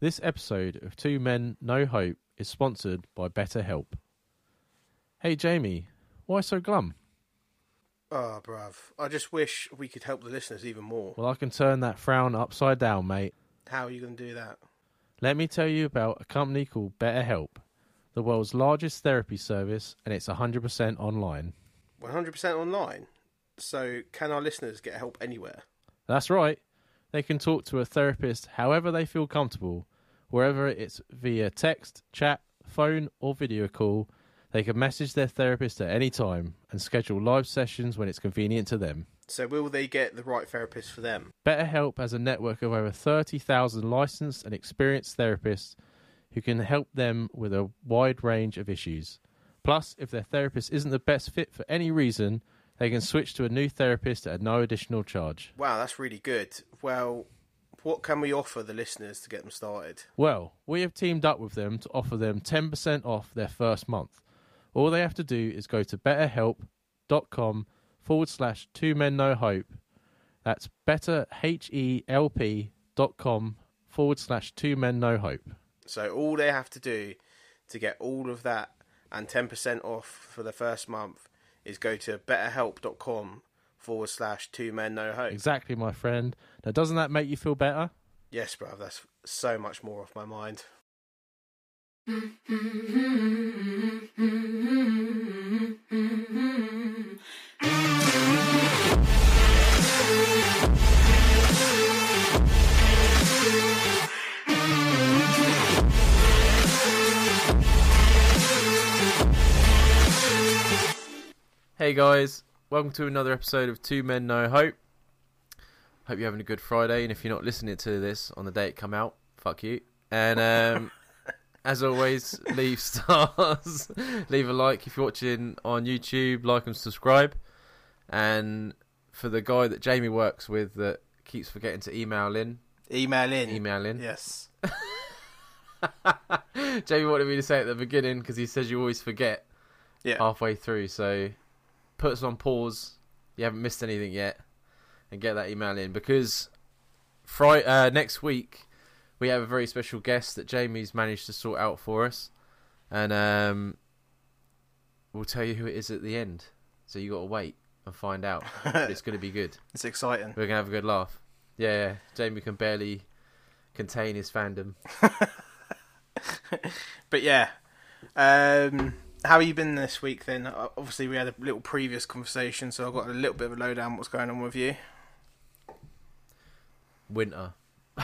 This episode of Two Men No Hope is sponsored by BetterHelp. Hey Jamie, why so glum? Oh, bruv. I just wish we could help the listeners even more. Well, I can turn that frown upside down, mate. How are you going to do that? Let me tell you about a company called BetterHelp, the world's largest therapy service, and it's 100% online. 100% online. So, can our listeners get help anywhere? That's right. They can talk to a therapist however they feel comfortable, wherever it's via text, chat, phone, or video call. They can message their therapist at any time and schedule live sessions when it's convenient to them. So, will they get the right therapist for them? BetterHelp has a network of over 30,000 licensed and experienced therapists who can help them with a wide range of issues. Plus, if their therapist isn't the best fit for any reason, they can switch to a new therapist at no additional charge. Wow, that's really good. Well, what can we offer the listeners to get them started? Well, we have teamed up with them to offer them 10% off their first month. All they have to do is go to betterhelp.com forward slash two men no hope. That's betterhelp.com forward slash two men no hope. So, all they have to do to get all of that and 10% off for the first month is go to betterhelp.com forward slash two men no hope. Exactly, my friend. Now, doesn't that make you feel better? Yes, bruv, that's so much more off my mind. Hey guys, welcome to another episode of Two Men No Hope. Hope you're having a good Friday, and if you're not listening to this on the day it come out, fuck you. And um, as always, leave stars, leave a like if you're watching on YouTube, like and subscribe. And for the guy that Jamie works with that keeps forgetting to email in, Email in. email in. Yes. Jamie wanted me to say at the beginning because he says you always forget Yeah. halfway through. So put us on pause. You haven't missed anything yet, and get that email in because Friday uh, next week we have a very special guest that Jamie's managed to sort out for us, and um, we'll tell you who it is at the end. So you got to wait and find out. But it's going to be good. It's exciting. We're gonna have a good laugh. Yeah, yeah. Jamie can barely contain his fandom. But yeah. Um, how are you been this week then? Obviously, we had a little previous conversation, so I've got a little bit of a lowdown what's going on with you. Winter.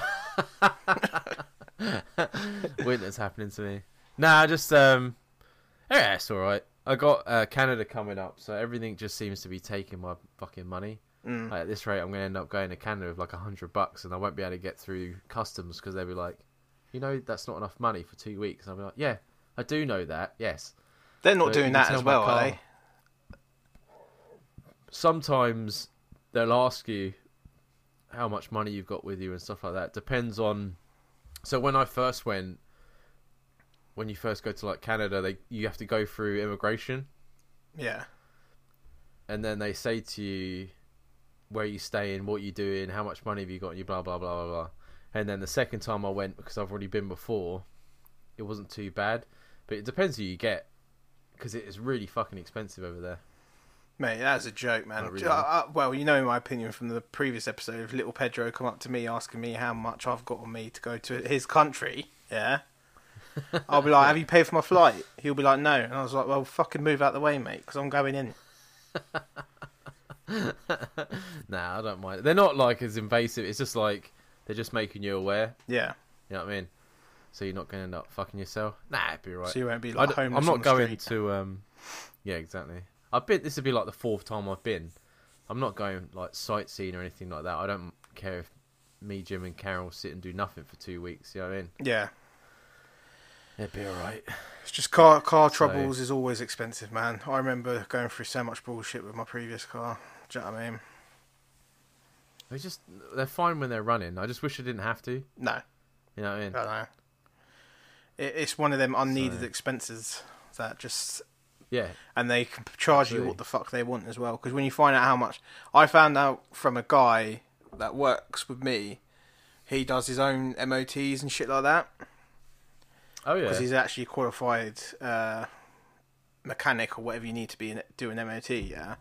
Winter's happening to me. Nah, just um, yeah, it's all right. I got uh, Canada coming up, so everything just seems to be taking my fucking money. Mm. Like, at this rate, I'm gonna end up going to Canada with like a hundred bucks, and I won't be able to get through customs because they'll be like, you know, that's not enough money for two weeks. And I'll be like, yeah, I do know that. Yes, They're not you doing that as well, are they? sometimes they'll ask you how much money you've got with you and stuff like that. Depends on. So when I first went, when you first go to like Canada, they you have to go through immigration, Yeah. and then they say to you where you staying, what you doing, how much money have you got, and you blah blah blah blah blah. And then the second time I went, because I've already been before, it wasn't too bad. But it depends who you get, because it is really fucking expensive over there. Mate, that's a joke, man. Really. Uh, uh, well, you know in my opinion from the previous episode of Little Pedro come up to me asking me how much I've got on me to go to his country. Yeah. I'll be like, "Have you paid for my flight?" He'll be like, "No," and I was like, "Well, fucking move out the way, mate, because I'm going in." nah, I don't mind. They're not like as invasive. It's just like they're just making you aware. Yeah. You know what I mean? So you're not going to end up fucking yourself. Nah, it'd be right. So you won't be I like d- homeless I'm not going street. to. um Yeah, exactly. I've been. This would be like the fourth time I've been. I'm not going like sightseeing or anything like that. I don't care if me, Jim, and Carol sit and do nothing for two weeks. You know what I mean? Yeah. It'd be all right. It's just car car So- troubles is always expensive, man. I remember going through so much bullshit with my previous car. Do you know what I mean? They just they're fine when they're running. I just wish I didn't have to. No, You know what I mean? I don't know. It, it's one of them unneeded So- expenses that just Yeah. and they can charge you what the fuck they want as well. Because when you find out how much, I found out from a guy that works with me, he does his own MOTs and shit like that Oh yeah. because he's actually qualified uh, mechanic or whatever you need to be in doing MOT. Yeah,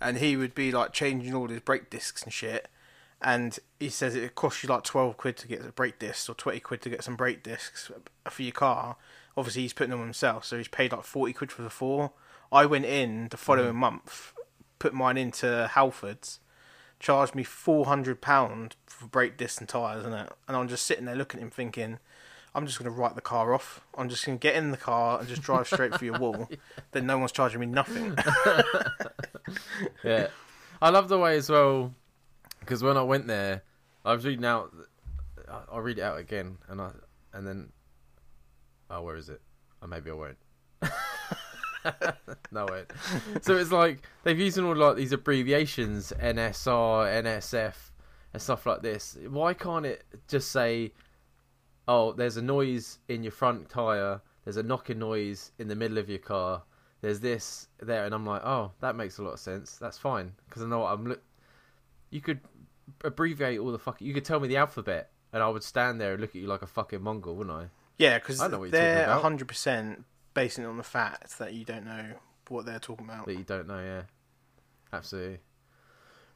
and he would be like changing all his brake discs and shit. And he says it costs you like twelve quid to get the brake discs or twenty quid to get some brake discs for your car. Obviously, he's putting them himself, so he's paid like forty quid for the four. I went in the following mm. month, put mine into Halfords, charged me four hundred pound for brake discs and tires, and it. And I'm just sitting there looking at him, thinking, I'm just going to write the car off. I'm just going to get in the car and just drive straight through your wall. Then no one's charging me nothing. yeah. I love the way as well because when I went there, I was reading out. I'll read it out again, and I and then. Oh, where is it? Oh, maybe I won't. no wait. So it's like they've using all like these abbreviations, NSR, NSF, and stuff like this. Why can't it just say, "Oh, there's a noise in your front tire. There's a knocking noise in the middle of your car. There's this there," and I'm like, "Oh, that makes a lot of sense. That's fine because I know what I'm look." You could abbreviate all the fucking. You could tell me the alphabet, and I would stand there and look at you like a fucking mongol, wouldn't I? yeah, because I know what you're they're talking 100% basing it on the fact that you don't know what they're talking about. that you don't know. Yeah, absolutely.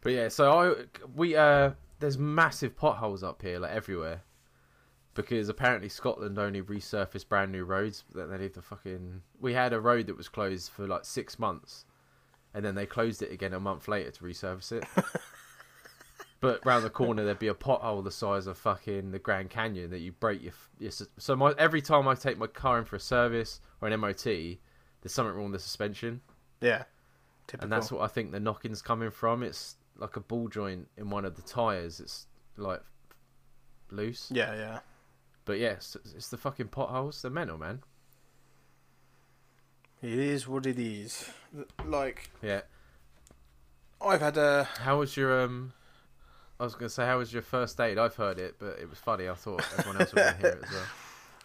But yeah, so I we uh there's massive potholes up here like everywhere because apparently Scotland only resurfaced brand new roads. That they need the fucking. We had a road that was closed for like six months, and then they closed it again a month later to resurface it. But round the corner there'd be a pothole the size of fucking the Grand Canyon that you break your. your so my every time I take my car in for a service or an MOT, there's something wrong with the suspension Yeah. Typical. and that's what I think the knocking's coming from. It's like a ball joint in one of the tires. It's like loose. Yeah, yeah. But yes, it's, it's the fucking potholes. They're mental, man. It is what it is. Like, Yeah. I've had a. How was your um? I was gonna say how was your first date? I've heard it, but it was funny. I thought everyone else would hear it as well.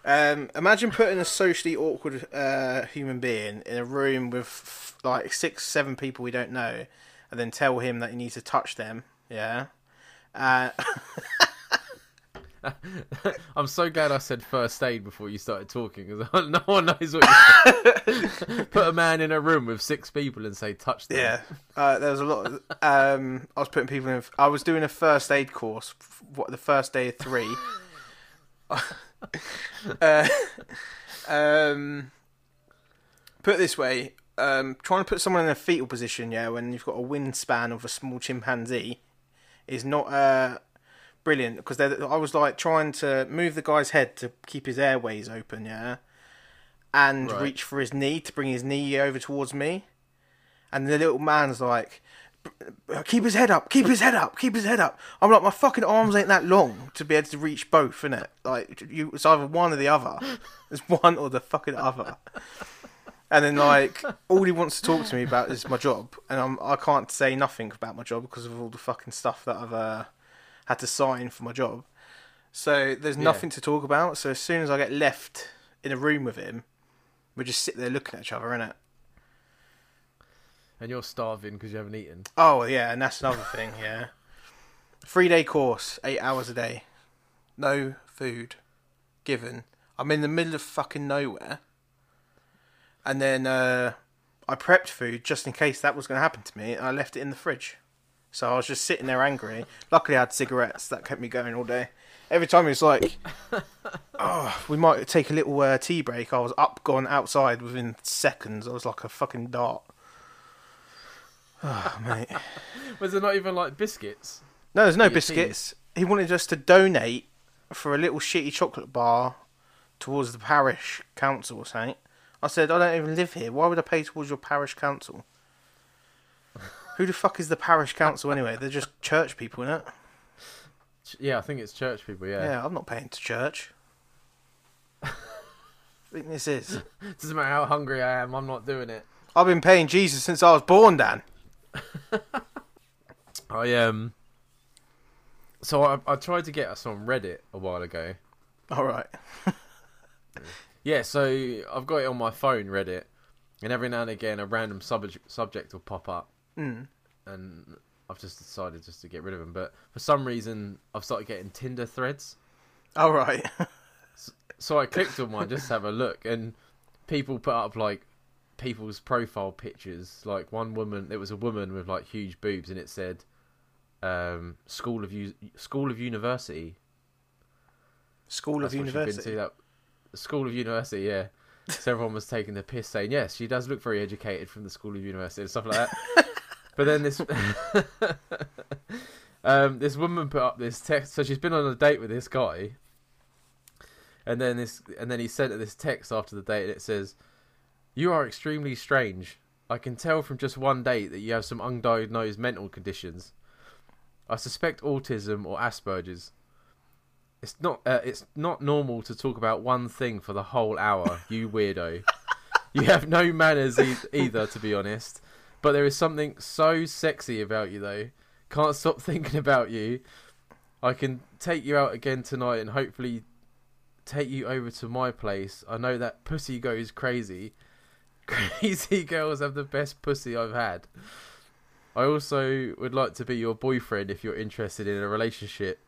Um, imagine putting a socially awkward uh, human being in a room with like six, seven people we don't know, and then tell him that he needs to touch them. Yeah. Uh, I'm so glad I said first aid before you started talking, because no one knows what. You. Put a man in a room with six people and say touch them. yeah. Uh, there was a lot. Of, um, I was putting people in. I was doing a first aid course. What the first day of three. uh, um, put it this way. Um, trying to put someone in a fetal position, yeah, when you've got a wingspan of a small chimpanzee, is not uh, brilliant because I was like trying to move the guy's head to keep his airways open, yeah, and Right. reach for his knee to bring his knee over towards me, and the little man's like, "Keep his head up, keep his head up, keep his head up." I'm like, my fucking arms ain't that long to be able to reach both, innit? Like, you, it's either one or the other. It's one or the fucking other. And then like all he wants to talk to me about is my job, and I'm I can't say nothing about my job because of all the fucking stuff that I've uh, had to sign for my job. So there's Yeah. nothing to talk about. So as soon as I get left in a room with him, we just sit there looking at each other, innit? And you're starving because you haven't eaten. Oh yeah, and that's another thing. Yeah, three day course, eight hours a day, no food given. I'm in the middle of fucking nowhere, and then uh, I prepped food just in case that was going to happen to me. And I left it in the fridge, so I was just sitting there angry. Luckily, I had cigarettes that kept me going all day. Every time it was like, oh, we might take a little uh, tea break. I was up, gone outside within seconds. I was like a fucking dart. Oh, mate. Was there not even like biscuits? No, there's no biscuits. He wanted us to donate for a little shitty chocolate bar towards the parish council or something. I said, I don't even live here. Why would I pay towards your parish council? Who the fuck is the parish council anyway? They're just church people, innit? Yeah, I think it's church people. Yeah, Yeah. I'm not paying to church. I think this is. Doesn't matter how hungry I am. I'm not doing it. I've been paying Jesus since I was born, Dan. I um. So I I tried to get us on Reddit a while ago. All right. Yeah, so I've got it on my phone, Reddit, and every now and again a random subject subject will pop up, Mm. and I've just decided just to get rid of them. But for some reason, I've started getting Tinder threads. All right. So I clicked on one just to have a look, and people put up like people's profile pictures. Like one woman, it was a woman with like huge boobs, and it said um, "School of U- School of University." School of That's been University. that School of University, yeah. So everyone was taking the piss, saying, "Yes, she does look very educated from the School of University and stuff like that." but then this, um, this woman put up this text. So she's been on a date with this guy, and then this, and then he sent her this text after the date, and it says, "You are extremely strange. I can tell from just one date that you have some undiagnosed mental conditions. I suspect autism or Asperger's." It's not. Uh, it's not normal to talk about one thing for the whole hour. You weirdo. you have no manners e- either, to be honest. But there is something so sexy about you, though. Can't stop thinking about you. I can take you out again tonight and hopefully take you over to my place. I know that pussy goes crazy. Crazy girls have the best pussy I've had. I also would like to be your boyfriend if you're interested in a relationship.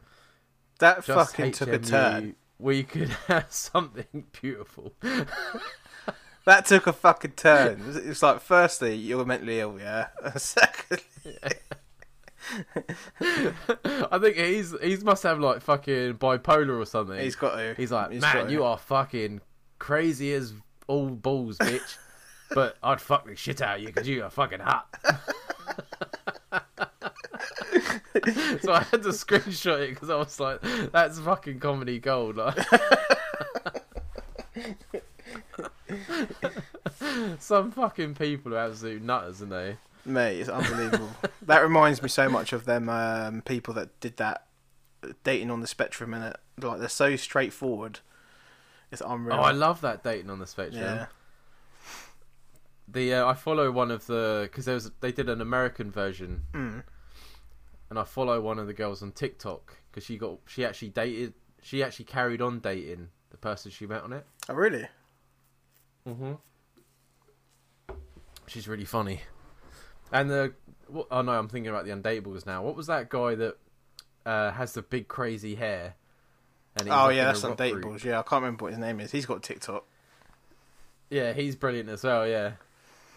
That Just fucking took a turn. We could have something beautiful. That took a fucking turn. It was- It was like, firstly, you're mentally ill, yeah. Secondly, I think he's he's must have like fucking bipolar or something. he's got to. He's like, He's man, you are fucking crazy as all balls, bitch. but I'd fuck the shit out of you because you are fucking hot. so I had to screenshot it because I was like, that's fucking comedy gold. Like. Some fucking people are absolute nutters, aren't they? Mate, it's unbelievable. that reminds me so much of them um, people that did that uh, dating on the spectrum, and like they're so straightforward. It's unreal. Oh, I love that dating on the spectrum. yeah. The uh, I follow one of the because there was they did an American version, Mm. and I follow one of the girls on TikTok because she got she actually dated she actually carried on dating the person she met on it. Oh, really? Mm-hmm. She's really funny, and the oh no, I'm thinking about the Undateables now. What was that guy that uh, has the big crazy hair? And Oh yeah, that's rock group? undateables. Yeah, I can't remember what his name is. He's got TikTok. Yeah, he's brilliant as well. Yeah.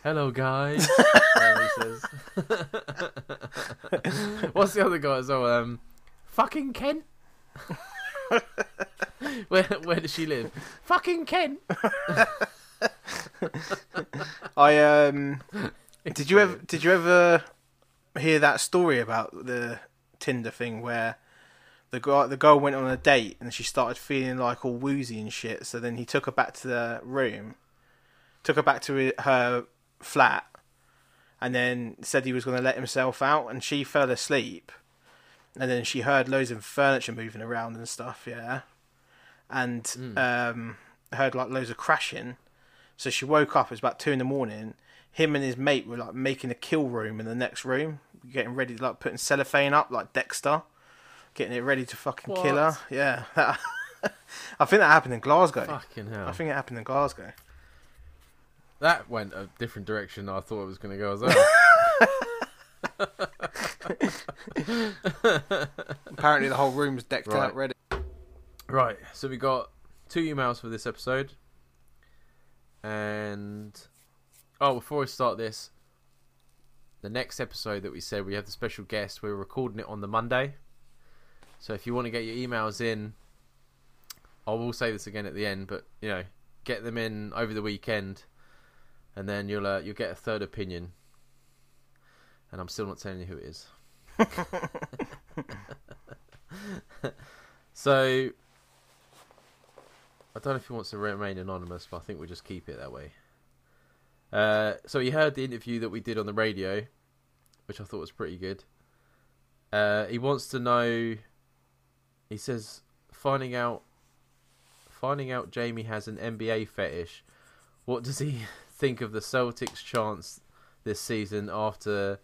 Hello, guys. He says. What's the other guy as well? Um, fucking Ken. where Where does she live? Fucking Ken. I um. Did you ever Did you ever hear that story about the Tinder thing where the guy the girl went on a date and she started feeling like all woozy and shit? So then he took her back to the room, took her back to her flat, and then said he was going to let himself out, and she fell asleep, and then she heard loads of furniture moving around and stuff. Yeah, and um, heard like loads of crashing. So she woke up. It was about two in the morning. Him and his mate were like making a kill room in the next room, getting ready, like putting cellophane up, like Dexter, getting it ready to fucking kill her. Yeah, I think that happened in Glasgow. Fucking hell. I think it happened in Glasgow. That went a different direction than I thought it was going to go as well. Apparently, the whole room's decked Right. out ready. right. So we got two emails for this episode, and oh, before we start this, the next episode that we said we have the special guest, we're recording it on the Monday. So if you want to get your emails in, I will say this again at the end, but you know, get them in over the weekend, and then you'll uh, you'll get a third opinion. And I'm still not telling you who it is. so I don't know if he wants to remain anonymous, but I think we'll just keep it that way. Uh, so he heard the interview that we did on the radio, which I thought was pretty good. Uh, he wants to know. He says finding out, finding out Jamie has an NBA fetish. What does he think of the Celtics' chance this season after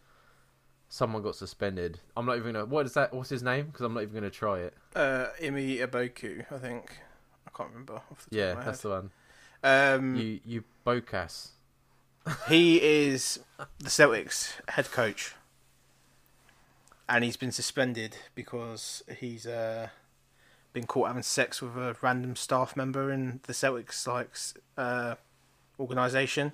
someone got suspended? I'm not even gonna. What is that? What's his name? Because I'm not even gonna try it. Uh, Imi Aboku, I think. Can't remember. Off the top Yeah, that's the one. Um, You you Bocas. he is the Celtics head coach. and he's been suspended because he's uh, been caught having sex with a random staff member in the Celtics like uh, organisation.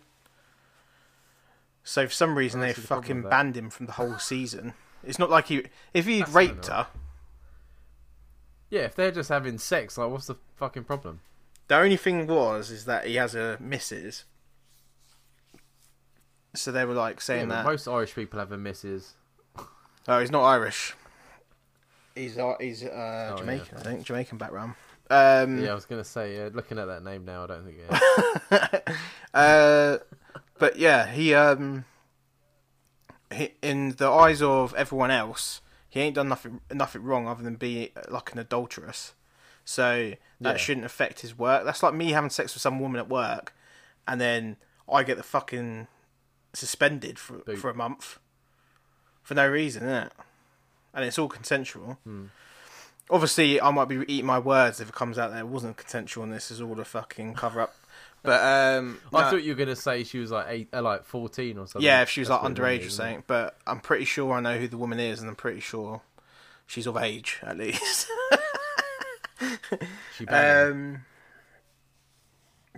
So for some reason they don't see the problem fucking banned him from the whole season. It's not like he if he'd That's raped her. Yeah, if they're just having sex, like, what's the fucking problem? The only thing was is that he has a missus. So they were like Yeah, saying but that. most Irish people have a missus. Oh, he's not Irish. He's uh, he's uh, Oh, yeah, Jamaican, I okay. think. Jamaican background. Um, Yeah, I was gonna say, uh, looking at that name now, I don't think. Yeah. uh, but yeah, he um, he, in the eyes of everyone else, he ain't done nothing nothing wrong other than be uh, like an adulteress. So that Yeah. shouldn't affect his work. That's like me having sex with some woman at work, and then I get the fucking suspended for Boot. for a month for no reason, innit? And it's all consensual. Hmm. Obviously, I might be eating my words if it comes out that it wasn't consensual, and this is all a fucking cover up. But um, I no- thought you were gonna say she was like eight, uh, like fourteen or something. yeah, if she was That's like underage or isn't it? something. But I'm pretty sure I know who the woman is, and I'm pretty sure she's of age at least. She um,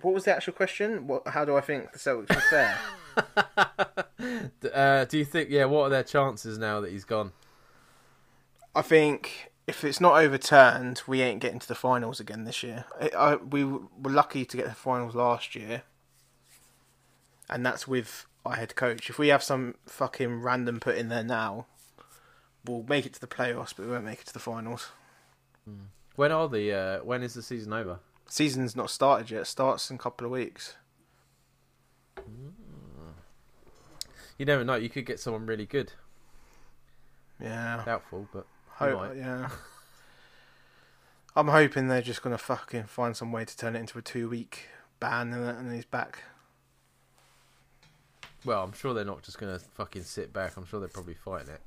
what was the actual question? What? How do I think the Celtics were fair? Uh, do you think? Yeah, what are their chances now that he's gone? I think if it's not overturned, we ain't getting to the finals again this year. I, I, we were lucky to get the finals last year, and that's with our head coach. If we have some fucking random put in there now, we'll make it to the playoffs, but we won't make it to the finals. When are the? Uh, when is the season over? Season's not started yet. It starts in a couple of weeks. You never know. You could get someone really good. Yeah. Doubtful, but Yeah. I'm hoping they're just gonna fucking find some way to turn it into a two week ban and and then he's back. well, I'm sure they're not just gonna fucking sit back. I'm sure they're probably fighting it.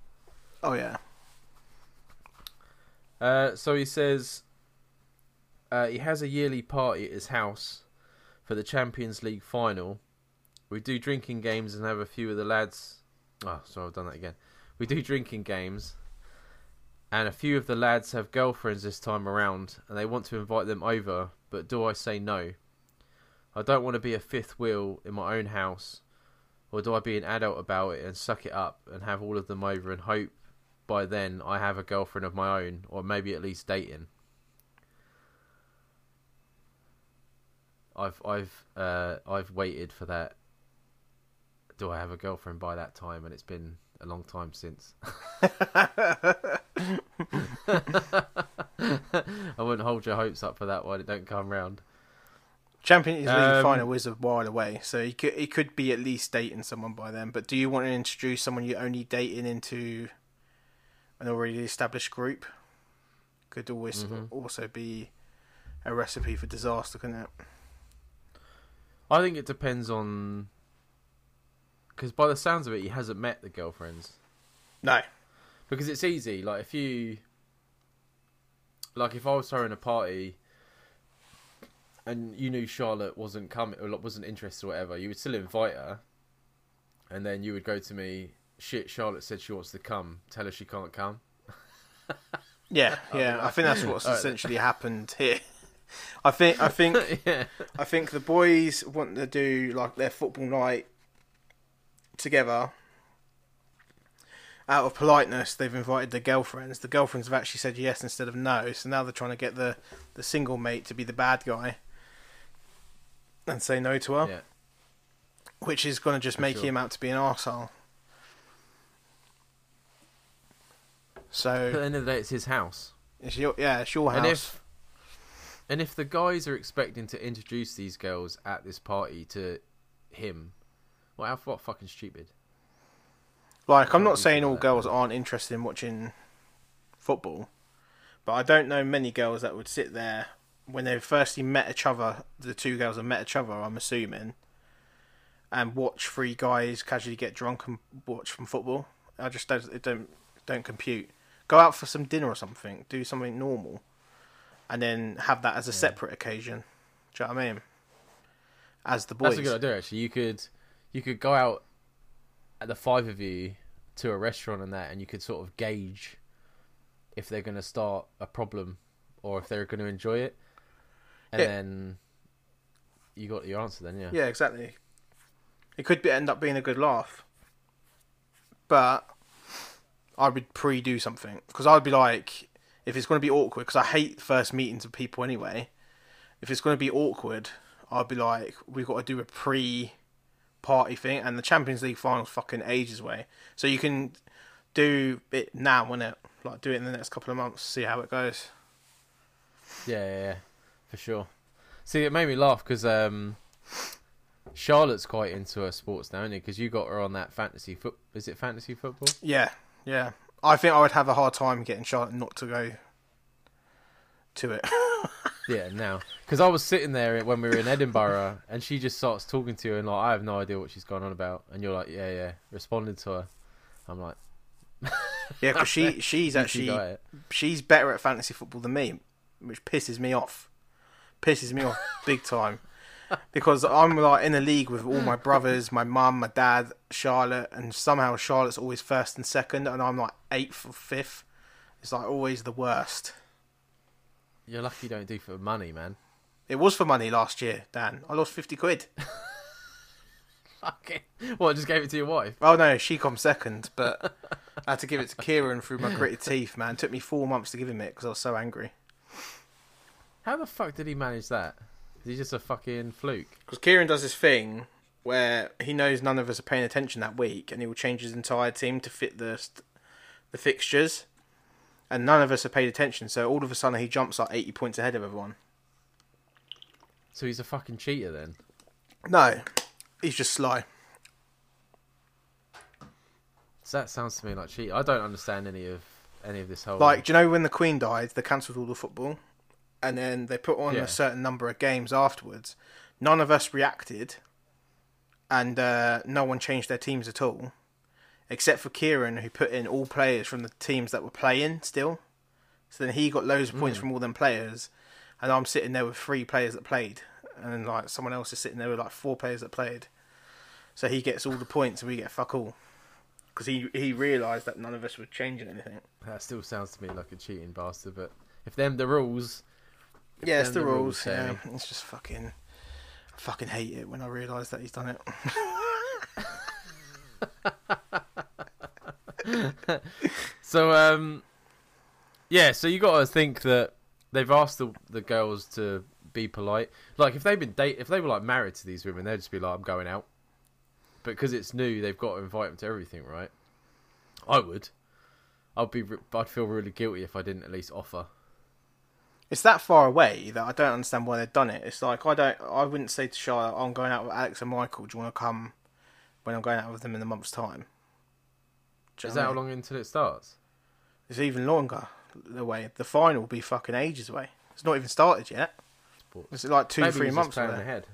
Oh yeah. Uh, so he says uh, he has a yearly party at his house for the Champions League final. We do drinking games and have a few of the lads. Oh, sorry, I've done that again. We do drinking games, and a few of the lads have girlfriends this time around, and they want to invite them over. But do I say no? I don't want to be a fifth wheel in my own house, or do I be an adult about it and suck it up and have all of them over and hope by then I have a girlfriend of my own, or maybe at least dating. I've I've uh, I've waited for that. Do I have a girlfriend by that time? And it's been a long time since. I wouldn't hold your hopes up for that one. It don't come round. Champions League Um, final is a while away, so he could he could be at least dating someone by then. But do you want to introduce someone you're only dating into an already established group? Could always Mhm. also be a recipe for disaster, couldn't it? I think it depends on because by the sounds of it, he hasn't met the girlfriends. No. because it's easy. Like if you, like if I was throwing a party, and you knew Charlotte wasn't coming or wasn't interested or whatever, you would still invite her, and then you would go to me. Shit, Charlotte said she wants to come. Tell her she can't come. Yeah, yeah. I think that's what's essentially happened here. I think I think yeah, I think the boys want to do like their football night together. Out of politeness, they've invited the girlfriends. The girlfriends have actually said yes instead of no. So now they're trying to get the, the single mate to be the bad guy and say no to her, yeah. which is going to just For make sure. him out to be an arsehole. So. At the end of the day, it's his house. it's your yeah, it's your house. And if and if the guys are expecting to introduce these girls at this party to him, well, how what fucking stupid. Like, I'm Can't saying all girls aren't interested in watching football, but I don't know many girls that would sit there when they firstly met each other. The two girls have met each other, I'm assuming, and watch three guys casually get drunk and watch from football. I just don't it don't don't compute. Go out for some dinner or something. Do something normal, and then have that as a separate occasion. Do you know what I mean? As the boys. That's a good idea. Actually, you could you could go out at the five of you to a restaurant and that, and you could sort of gauge if they're going to start a problem or if they're going to enjoy it, and Yeah. then you got your answer. Then yeah, Yeah, exactly. It could be, end up being a good laugh, but I would pre-do something because I'd be like, if it's going to be awkward, because I hate first meetings of people anyway. If it's going to be awkward, I'd be like, we've got to do a pre-party thing, and the Champions League finals fucking ages away, so you can do it now, innit? Like do it in the next couple of months, see how it goes. yeah, yeah, yeah, for sure. See, it made me laugh because um, Charlotte's quite into her sports now, isn't Because you got her on that fantasy foot. Is it fantasy football? Yeah, yeah. I think I would have a hard time getting Charlotte not to go to it. Yeah, now because I was sitting there when we were in Edinburgh, and she just starts talking to you, and like I have no idea what she's going on about, and you're like, yeah, yeah, responding to her. I'm like, Yeah, because she she's actually she's better at fantasy football than me, which pisses me off. Pisses me off big time. Because I'm like in a league with all my brothers, my mum, my dad, Charlotte, and somehow Charlotte's always first and second, and I'm like eighth or fifth. It's like always the worst. You're lucky you don't do for money, man. It was for money last year, Dan. I lost fifty quid. Okay, what? I just gave it to your wife? Oh no, she come second, but I had to give it to Kieran through my gritted teeth. Man, it took me four months to give him it because I was so angry. How the fuck did he manage that? Is he just a fucking fluke? Because Kieran does this thing where he knows none of us are paying attention that week, and he will change his entire team to fit the st- the fixtures, and none of us have paid attention. So all of a sudden, he jumps like eighty points ahead of everyone. So he's a fucking cheater then. No, he's just sly. So that sounds to me like cheating. I don't understand any of any of this whole. Like, do you know when the Queen died, they cancelled all the football, and then they put on Yeah. a certain number of games afterwards. None of us reacted, and uh, no one changed their teams at all, except for Kieran, who put in all players from the teams that were playing still. So then he got loads of points Mm. from all them players, and I'm sitting there with three players that played, and then like someone else is sitting there with like four players that played. So he gets all the points, and we get fuck all. Because he, he realised that none of us were changing anything. that still sounds to me like a cheating bastard. But if them the rules, Yeah, it's the the rules. rules. Yeah, it's just fucking. I fucking hate it when I realise that he's done it. So um, yeah. So you got to think that they've asked the the girls to be polite. Like if they've been date, if they were like married to these women, they'd just be like, "I'm going out." But because it's new, they've got to invite them to everything, right? I would. I'd be. I'd feel really guilty if I didn't at least offer. It's that far away that I don't understand why they've done it. It's like I don't. I wouldn't say to Charlotte, "I'm going out with Alex and Michael. Do you want to come when I'm going out with them in a month's time?" Is that how long until it starts? It's even longer away. The final will be fucking ages away. It's not even started yet. It's like two, Maybe three months planning away. ahead.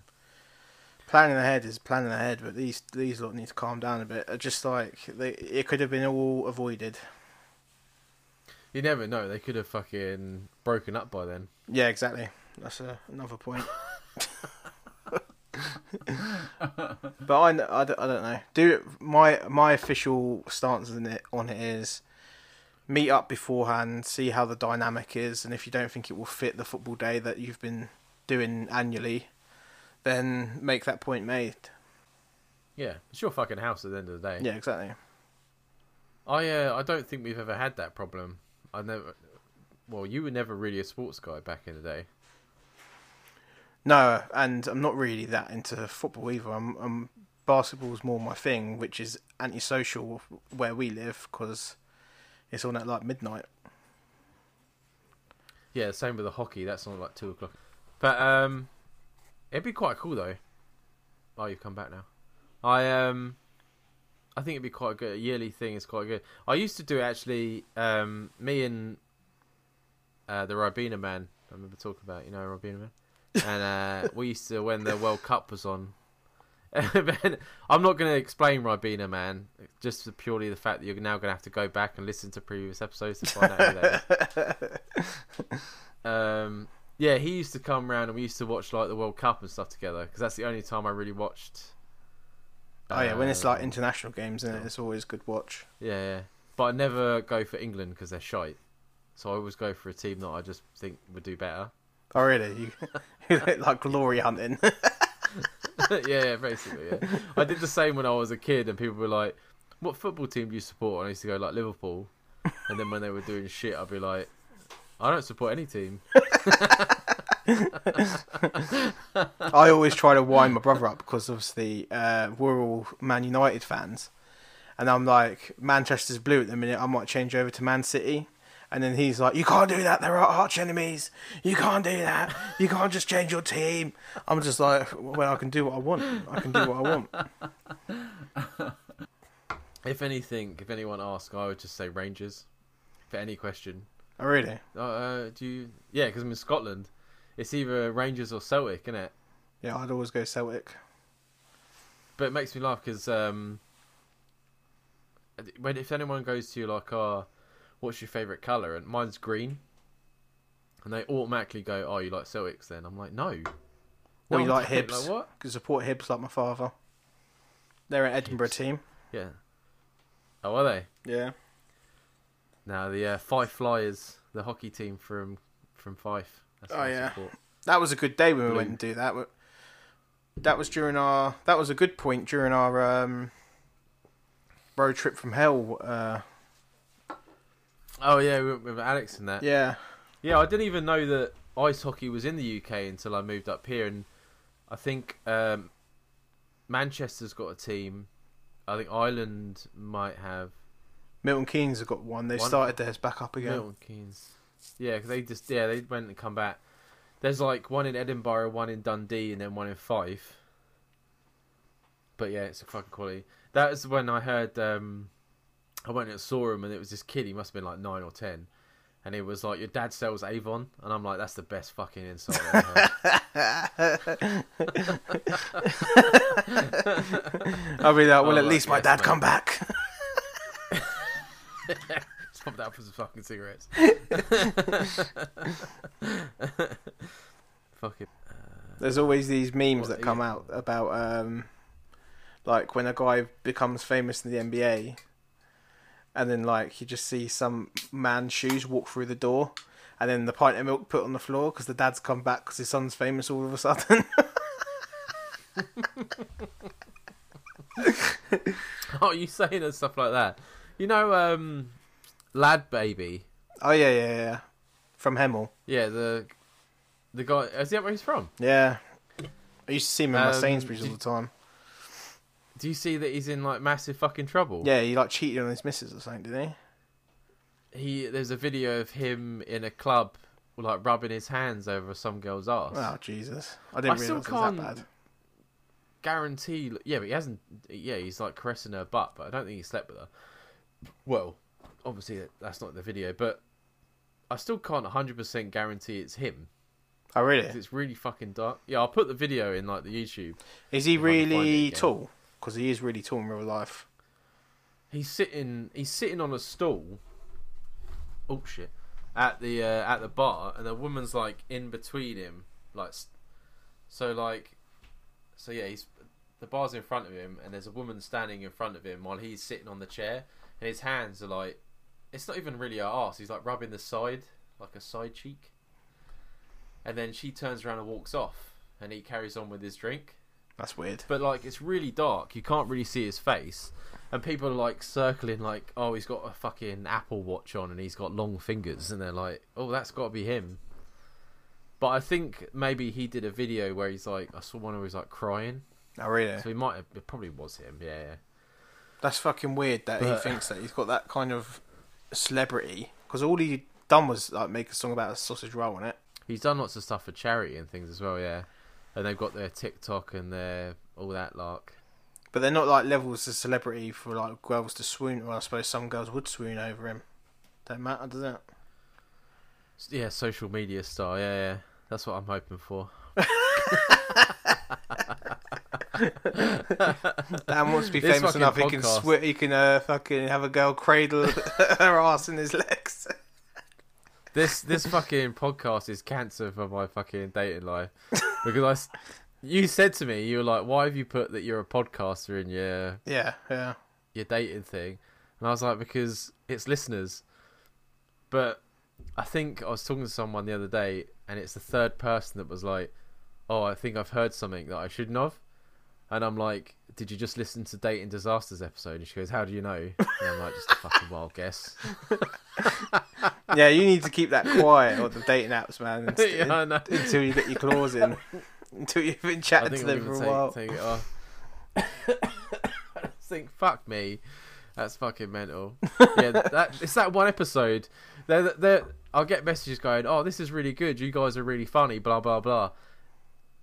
Planning ahead is planning ahead, but these these lot need to calm down a bit. Just like they, it could have been all avoided. You never know. They could have fucking broken up by then. Yeah, exactly. That's a, another point. but I, I, don't, I don't know. Do my my official stance on it on it is meet up beforehand, see how the dynamic is, and if you don't think it will fit the football day that you've been doing annually, then make that point made. Yeah, it's your fucking house at the end of the day. Yeah, exactly. I uh, I don't think we've ever had that problem. I never. Well, you were never really a sports guy back in the day. No, and I'm not really that into football either. I'm, I'm basketball's more my thing, which is antisocial where we live because it's on at like midnight. Yeah, same with the hockey. That's on like two o'clock. But um, it'd be quite cool though. Oh, you've come back now. I um, I think it'd be quite good. A yearly thing is quite good. I used to do actually. Um, me and uh, the Ribena man. I remember talking about you know Ribena man, and uh, we used to when the World Cup was on. I'm not going to explain Ribena man, just purely the fact that you're now going to have to go back and listen to previous episodes to find out who. Um, yeah, he used to come round and we used to watch like the World Cup and stuff together because that's the only time I really watched Oh yeah, when it's like Um, international games, and it's always good watch. Yeah, yeah. But I never go for England because they're shite. So I always go for a team that I just think would do better. Oh really? You, like glory hunting. yeah, yeah, basically. Yeah. I did the same when I was a kid, and people were like, "What football team do you support?" And I used to go like Liverpool, and then when they were doing shit, I'd be like, "I don't support any team." I always try to wind my brother up because obviously uh, we're all Man United fans, and I'm like Manchester's blue at the minute. I might change over to Man City, and then he's like, "You can't do that. They're arch enemies. You can't do that. You can't just change your team." I'm just like, "Well, I can do what I want. I can do what I want." If anything, if anyone asks, I would just say Rangers for any question. Oh really? Uh, uh, do you? Yeah, because I'm in Scotland. It's either Rangers or Celtic, isn't it? Yeah, I'd always go Celtic. But it makes me laugh because um, when if anyone goes to you like, "Oh, what's your favourite colour? and mine's green, and they automatically go, "Oh, you like Celtics?" Then I'm like, "No." Well, you like Hibs? Like what? Can support Hibs like my father. They're an Edinburgh Hibs. team. Yeah. Oh, are they? Yeah. Now the uh, Fife Flyers, the hockey team from from Fife. That's Oh, yeah. support. That was a good day when we Blue. went and do that. That was during our. That was a good point during our um, road trip from hell. Uh, Oh yeah, with, with Alex and that. yeah, Yeah, I didn't even know that ice hockey was in the UK until I moved up here, and I think um, Manchester's got a team. I think Ireland might have Milton Keynes have got one. They One- started theirs back up again. Milton Keynes. Yeah, cause they just yeah they went and come back. There's like one in Edinburgh, one in Dundee, and then one in Fife. But yeah, it's a fucking quality. That was when I heard. Um, I went and saw him, and it was this kid. He must have been like nine or ten, and it was like, "Your dad sells Avon," and I'm like, "That's the best fucking insult." I've ever heard." I'll be like, well, at right, least my yes, dad mate. come back. Just pop that for some fucking cigarettes. Fucking. There's always these memes that come out about um, like when a guy becomes famous in the NBA, and then like you just see some man's shoes walk through the door, and then the pint of milk put on the floor because the dad's come back because his son's famous all of a sudden. Oh, you saying and stuff like that? You know, um, Lad Baby. oh yeah, yeah, yeah. From Hemel. Yeah, the the guy. Is that where he's from? Yeah. I used to see him in my Um, Sainsbury's all the time. Do you see that he's in like massive fucking trouble? Yeah, he like cheated on his missus or something, didn't he? He there's a video of him in a club, like rubbing his hands over some girl's ass. Oh Jesus! I didn't I still realise it was that can't- bad. Guarantee. Yeah, but he hasn't. Yeah, he's like caressing her butt, but I don't think he slept with her. Well, obviously that's not the video, but I still can't 100% guarantee it's him. Oh really? It's really fucking dark. Yeah, I'll put the video in like the YouTube. Is he if I can find it really tall? Because he is really tall in real life. He's sitting. He's sitting on a stool. Oh shit! At the uh, at the bar, and the woman's like in between him, like so like so yeah. He's the bar's in front of him, and there's a woman standing in front of him while he's sitting on the chair, and his hands are like it's not even really her ass. He's like rubbing the side, like a side cheek, and then she turns around and walks off, and he carries on with his drink That's weird. but like it's really dark. You can't really see his face, and people are like circling, like, "Oh, he's got a fucking Apple Watch on, and he's got long fingers," and they're like, "Oh, that's got to be him." But I think maybe he did a video where he's like, I saw one where he's like crying, Oh really? so he might have. It probably was him. Yeah, yeah. That's fucking weird that he thinks that he's got that kind of celebrity. Because all he done was like make a song about a sausage roll on it. He's done lots of stuff for charity and things as well. Yeah, and they've got their TikTok and their all that lark. But they're not like levels of celebrity for like girls to swoon. Well, I suppose some girls would swoon over him. Don't matter, does it? Yeah, social media star. Yeah, yeah. That's what I'm hoping for. Dan wants to be This famous enough. He can podcast. swi- He can uh, fucking have a girl cradle her ass in his legs. This this fucking podcast is cancer for my fucking dating life because I, You said to me, you were like, "Why have you put that you're a podcaster in your Yeah, yeah. your dating thing?" And I was like, "Because it's listeners." But I think I was talking to someone the other day, and it's the third person that was like, "Oh, I think I've heard something that I shouldn't have," and I'm like, "Did you just listen to Dating Disasters episode?" And she goes, "How do you know?" And I'm like, "Just a fucking wild guess." Yeah, you need to keep that quiet on the dating apps, man, until, yeah, I know. until you get your claws in. until you've been chatting to I'm them for a while. take, take it off. I just think, fuck me, that's fucking mental. yeah, that it's that one episode. They're, they're, I'll get messages going, "Oh, this is really good. You guys are really funny." Blah blah blah.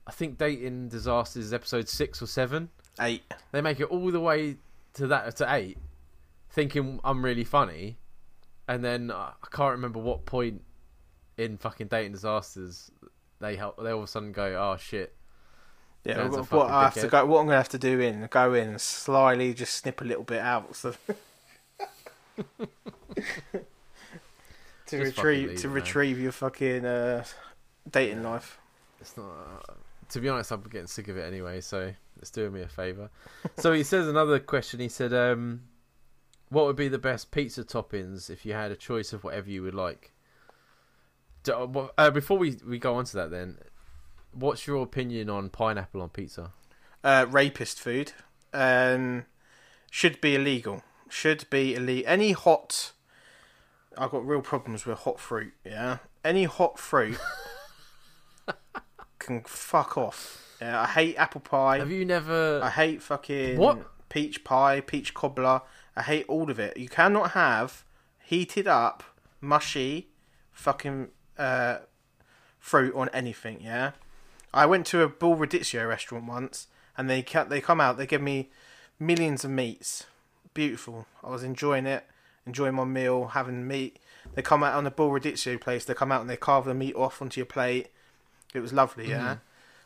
I think dating disasters is episode six or seven. Eight. They make it all the way to that to eight, thinking I'm really funny, and then uh, I can't remember what point in fucking dating disasters they help. They all of a sudden go, "Oh shit." Yeah, what, what I have to go. What I'm gonna have to do in go in and slyly just snip a little bit out so to Just retrieve to it, retrieve your fucking uh, dating life. It's not. Uh, to be honest, I'm getting sick of it anyway, so it's doing me a favour. so he says another question. He said, um, "What would be the best pizza toppings if you had a choice of whatever you would like?" Do- uh, Uh, before we we go on to that, then, what's your opinion on pineapple on pizza? Uh, rapist food um, should be illegal. Should be illegal. Any hot. I've got real problems with hot fruit. Yeah, any hot fruit can fuck off. Yeah, I hate apple pie. Have you never? I hate fucking What? peach pie, peach cobbler. I hate all of it. You cannot have heated up, mushy, fucking uh, fruit on anything. Yeah, I went to a Bull Rodizio restaurant once, and they ca- they come out. They give me millions of meats. Beautiful. I was enjoying it, enjoying my meal, having meat. They come out on the Bull Rodizio place. They come out and they carve the meat off onto your plate. It was lovely. Yeah.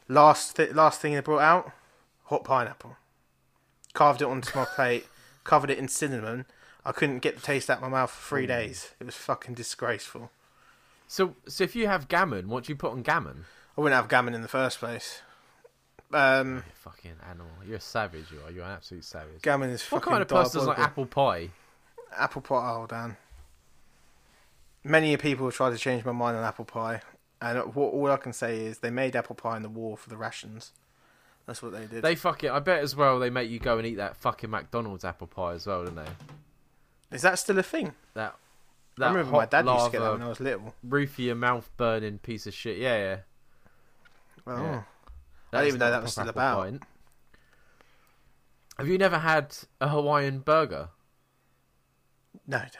Last th- last thing they brought out, hot pineapple. Carved it onto my plate, covered it in cinnamon. I couldn't get the taste out of my mouth for three days. It was fucking disgraceful. So, so if you have gammon, what do you put on gammon? I wouldn't have gammon in the first place. Um, You fucking animal. You're a savage. You are. You're an absolute savage. gammon is what fucking kind of person does like apple pie? apple pie? Oh, Dan. Many people have tried to change my mind on apple pie, and what, all I can say is they made apple pie in the war for the rations. That's what they did. They fuck fucking. I bet as well. They make you go and eat that fucking McDonald's apple pie as well, don't they? Is that still a thing? That. I That remember my dad used to get that when I was little. roof of your mouth burning piece of shit. Yeah, yeah. Well, Yeah. I didn't even know that was still about. pie. Have you never had a Hawaiian burger? No, Dan.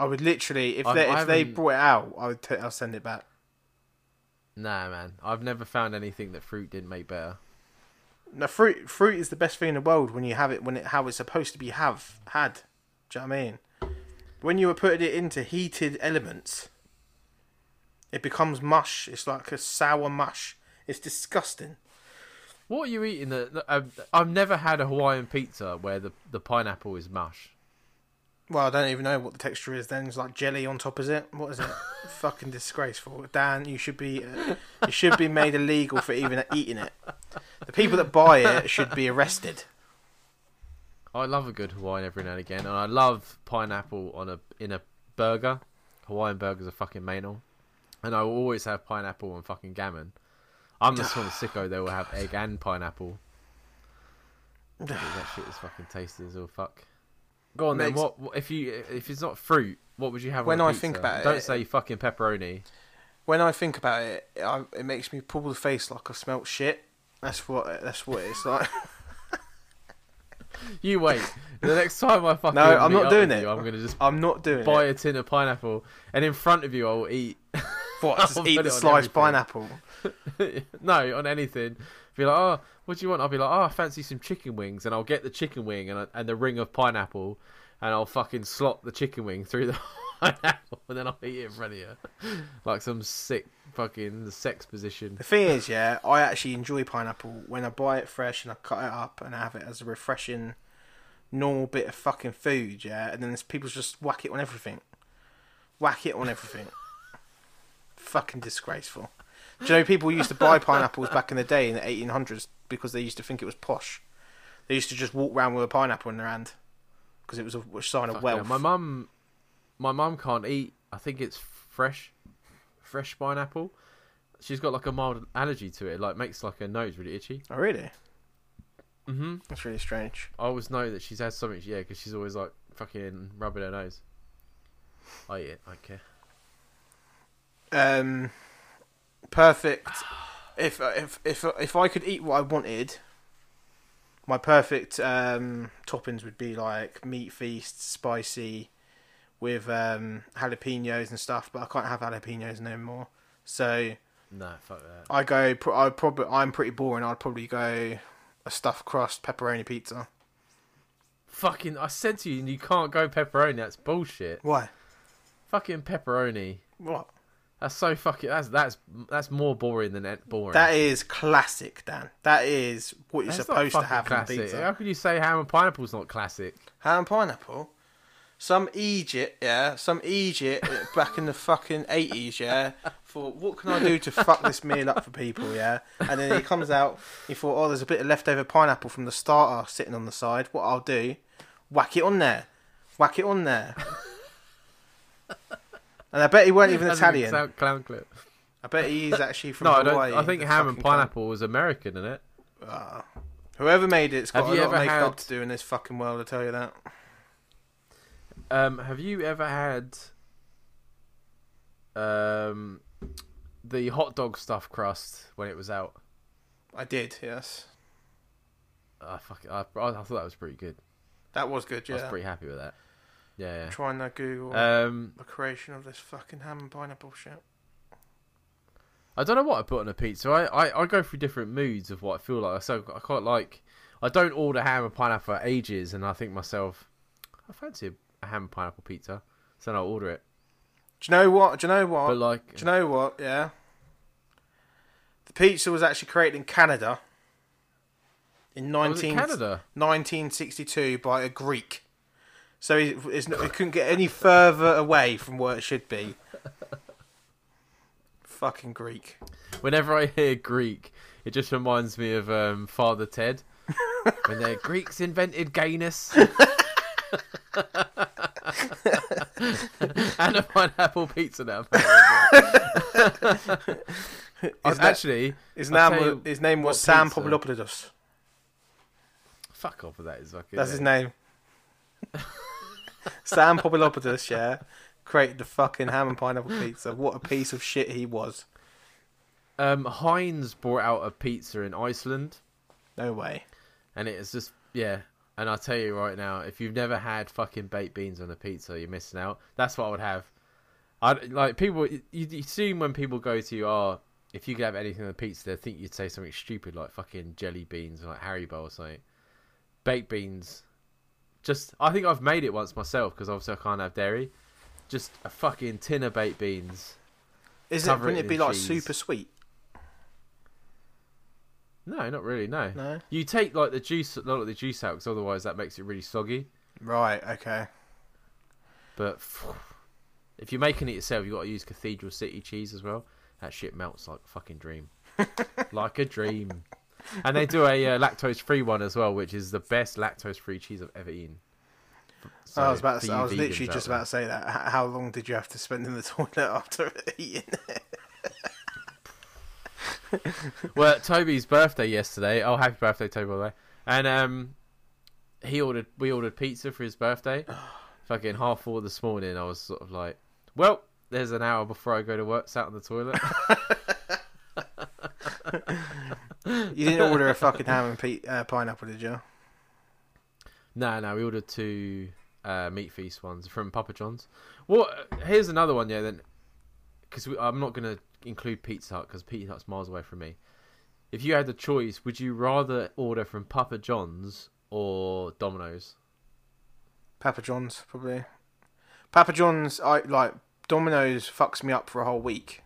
I would literally, if I've- they if they brought it out, I would t- I'll send it back. Nah, man. I've never found anything that fruit didn't make better. No, fruit fruit is the best thing in the world when you have it when it how it's supposed to be have had. Do you know what I mean? When you were putting it into heated elements, it becomes mush. It's like a sour mush. It's disgusting. What are you eating? That that- I've, I've never had a Hawaiian pizza where the, the pineapple is mush. Well, I don't even know what the texture is. Then it's like jelly on top of it. What is it? Fucking disgraceful, Dan. You should be uh, you should be made illegal for even eating it. The people that buy it should be arrested. I love a good Hawaiian every now and again, and I love pineapple on a in a burger. Hawaiian burgers are fucking mental, and I will always have pineapple and fucking gammon. I'm the sort of sicko that will have egg and pineapple. that shit is fucking tasty as all fuck. Go on then. Makes- What, what if you if it's not fruit? What would you have? When I think pizza? about don't it- say fucking pepperoni. When I think about it, I, it makes me pull the face like I've smelt shit. That's what that's what it's like. You wait. the next time I fucking No, I'm not doing it. You, I'm gonna just I'm not doing it. buy it. a tin of pineapple, and in front of you, I will eat. What? Just eat the sliced pineapple. no, on anything. Be like, oh, what do you want? I'll be like, oh, I fancy some chicken wings, and I'll get the chicken wing and and the ring of pineapple, and I'll fucking slot the chicken wing through the pineapple, and then I'll eat it in front of you, like some sick fucking sex position. The thing is, yeah, I actually enjoy pineapple when I buy it fresh and I cut it up and have it as a refreshing, normal bit of fucking food, yeah. And then there's people just whack it on everything, whack it on everything. fucking disgraceful. Do you know people used to buy pineapples back in the day in the 1800s because they used to think it was posh. They used to just walk around with a pineapple in their hand because it was a sign of Fuck wealth. yeah. My mum, my mum can't eat. I think it's fresh, fresh pineapple. She's got like a mild allergy to it. It, like makes like her nose really itchy. Oh, really? hmm That's really strange. I always know that she's had something. Yeah, because she's always like fucking rubbing her nose. I eat it. I don't care. Um, perfect. If if if if I could eat what I wanted, my perfect um, toppings would be like meat feast, spicy, with um, jalapenos and stuff. But I can't have jalapenos no more. So No, fuck that. I go. I probably I'm pretty boring. I'd probably go a stuffed crust pepperoni pizza. Fucking, I said to you, you can't go pepperoni. That's bullshit. Why? Fucking pepperoni. What? That's so fucking. That's that's that's more boring than boring. That is classic, Dan. That is what you're That's supposed to have on classic. pizza. How could you say ham and pineapple's not classic? Ham and pineapple. Some Egypt, yeah, some Egypt back in the fucking eighties, yeah. For what can I do to fuck this meal up for people, yeah? And then he comes out. He thought, oh, there's a bit of leftover pineapple from the starter sitting on the side. What I'll do, whack it on there, whack it on there. And I bet he weren't even That's Italian. clown clip. I bet he's actually from No, I don't. I think ham and pineapple was American, isn't it? Ah. whoever made it's got Have a lot of makeup had- to do in this fucking world. I tell you that. Um, have you ever had um the hot dog stuff crust when it was out? I did, yes. I fuck it, I, I thought that was pretty good. That was good, Yeah, I was pretty happy with that. Yeah, Trying to Google. Um, the creation of this fucking ham and pineapple shit. I don't know what I put on a pizza. I, I, I go through different moods of what I feel like. So I quite like. I don't order ham and pineapple for ages, and I think myself, I fancy a, ham and pineapple pizza, so then I'll order it. Do you know what? Do you know what? But like, Do you know what? Yeah. The pizza was actually created in Canada in I was in 19, Canada. 1962 by a Greek. So it, it's, not- it couldn't get any further away from where it should be. Fucking Greek. Whenever I hear Greek, it just reminds me of um, Father Ted. when the Greeks invented gayness. and a pineapple pizza now. apparently. Is that- actually, His name, was, his name was Sam Popolopoulos. fuck off with that. Is fucking That's his name. Sam Popolopoulos, yeah, created the fucking ham and pineapple pizza. What a piece of shit he was. Um, Heinz brought out a pizza in Iceland, No way. and it is just yeah. And I'll tell you right now, if you've never had fucking baked beans on a pizza, you're missing out. That's what I would have. I like people. You, you assume when people go to you, oh, if you could have anything on a pizza, they think you'd say something stupid like fucking jelly beans or like Haribo or something. Baked beans. Just, I think I've made it once myself because obviously I can't have dairy. Just a fucking tin of baked beans. Is it? Wouldn't it it be in like cheese. super sweet? No, not really. No. No. You take like the juice, lot of the juice out, because otherwise that makes it really soggy. Right. Okay. But if you're making it yourself, you have got to use Cathedral City cheese as well. That shit melts like a fucking dream, like a dream. And they do a uh, lactose-free one as well, which is the best lactose-free cheese I've ever eaten. So, I was about to say, I was literally just about to say that. How long did you have to spend in the toilet after eating it? Well, Toby's birthday yesterday. Oh, happy birthday, Toby, by the way. And um, he ordered. We ordered pizza for his birthday. Fucking half four this morning. I was sort of like, well, there's an hour before I go to work. Sat on the toilet. You didn't order a fucking ham and pe- uh, pineapple, did you? no, no, we ordered two uh, meat feast ones from Papa John's. Well, here's another one. Yeah, then because I'm not gonna include Pizza Hut because Pizza Hut's miles away from me. If you had the choice, would you rather order from Papa John's or Domino's? Papa John's probably. Papa John's, I like Domino's fucks me up for a whole week.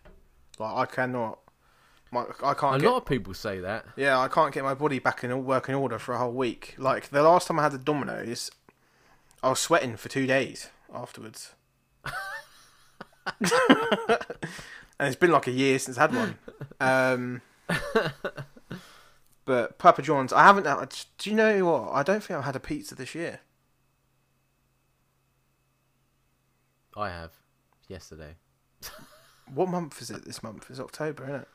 Like I cannot. My, I can't A get. lot of people say that. Yeah, I can't get my body back in working order for a whole week. Like the last time I had the Domino's, I was sweating for two days afterwards. and it's been like a year since I had one. Um, but Papa John's, I haven't. had- Do you know what? I don't think I've had a pizza this year. I have yesterday. What month is it? This month it's October, isn't it?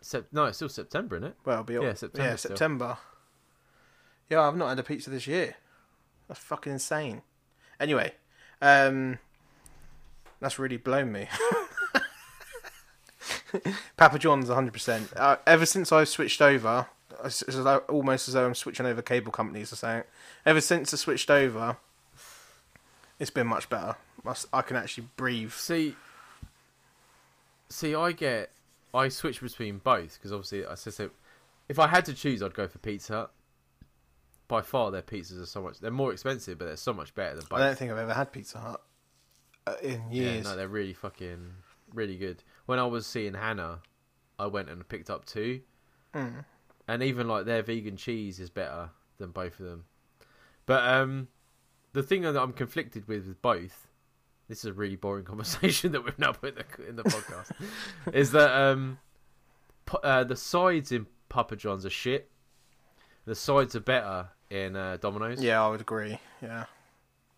Sep- no, it's still September, isn't it? Well, it'll be Yeah, yeah, September Yeah, still. September. Yeah, I've not had a pizza this year. That's fucking insane. Anyway, um, that's really blown me. Papa John's 100%. Uh, ever since I've switched over, it's almost as though I'm switching over cable companies or something. Ever since I switched over, it's been much better. I can actually breathe. See, see, I get, I switch between both because obviously I said so. If I had to choose, I'd go for Pizza. Hut. By far, their pizzas are so much. They're more expensive, but they're so much better than both. I don't think I've ever had Pizza Hut uh, in years. Yeah, no, they're really fucking really good. When I was seeing Hannah, I went and picked up two, Mm. and even like their vegan cheese is better than both of them. But um, the thing that I'm conflicted with with both, this is a really boring conversation that we've now put in the, in the podcast, is that um, pu- uh, the sides in Papa John's are shit. The sides are better in uh, Domino's. Yeah, I would agree. Yeah.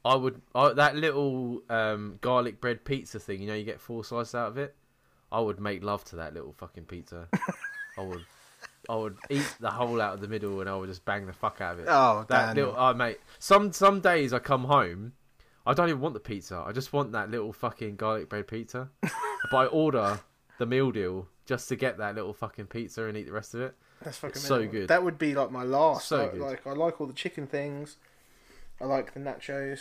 I would I, that little um, garlic bread pizza thing. You know, you get four slices out of it. I would make love to that little fucking pizza. I would, I would eat the whole out of the middle, and I would just bang the fuck out of it. Oh, that Daniel. little, oh mate. Some some days I come home, I don't even want the pizza. I just want that little fucking garlic bread pizza. but I order the meal deal just to get that little fucking pizza and eat the rest of it. That's fucking so good. That would be like my last. So like, good. like I like all the chicken things. I like the nachos.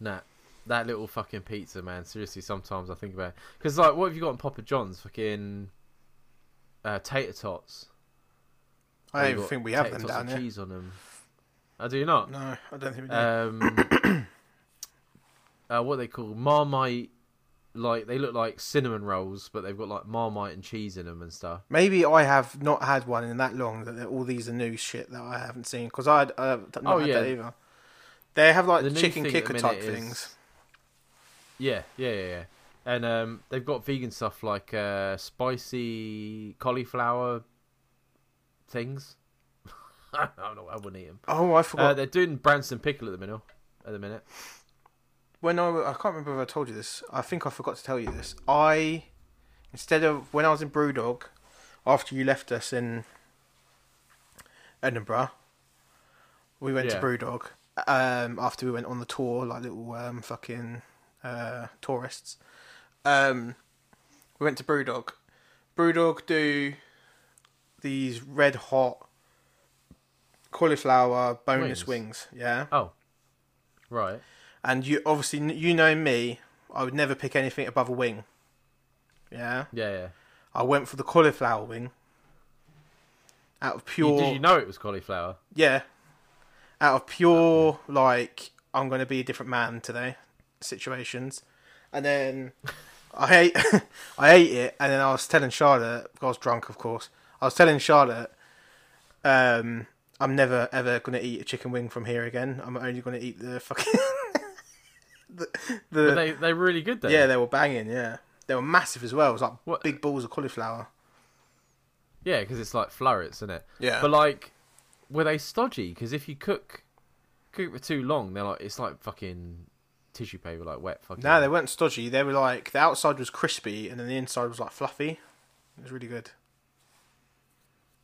Nah, that little fucking pizza, man. Seriously, sometimes I think about it. Because, like, what have you got in Papa John's? Fucking uh, tater tots. I don't even think we have them down with here. cheese on them. Oh, do you not? No, I don't think we do. Um, uh, what they call Marmite. Like they look like cinnamon rolls, but they've got like Marmite and cheese in them and stuff. Maybe I have not had one in that long that all these are new shit that I haven't seen because I uh, not Oh, had yeah. that either. They have like The chicken kicker type is- things. Yeah, yeah, yeah, yeah. And um, they've got vegan stuff like uh, spicy cauliflower things. I don't know. I wouldn't eat them. Oh, I Uh, forgot. they're doing Branston pickle at the minute. At the minute. when I I can't remember if I told you this. I think I forgot to tell you this. I instead of when I was in Brewdog, after you left us in Edinburgh, we went Yeah. to Brewdog. Um, after we went on the tour, like little um fucking uh tourists. Um, we went to Brewdog. Brewdog do these red hot cauliflower bonus Wings. wings yeah? Oh, right. and you obviously you know me i would never pick anything above a wing. Yeah? Yeah, yeah. i went for the cauliflower wing. Out of You- pure did you know it was cauliflower? yeah. Out of pure like i'm going to be a different man today situations. And then i ate i ate it and then i was telling charlotte i was drunk of course. I was telling charlotte um i'm never ever going to eat a chicken wing from here again i'm only going to eat the fucking the, the But they they're really good then. yeah they were banging yeah they were massive as well it was like What- big balls of cauliflower yeah, because it's like florets, isn't it? yeah But like, were they stodgy? Because if you cook cook for too long, they're like it's like fucking tissue paper, like wet fucking. No, they weren't stodgy. They were like the outside was crispy and then the inside was like fluffy. It was really good.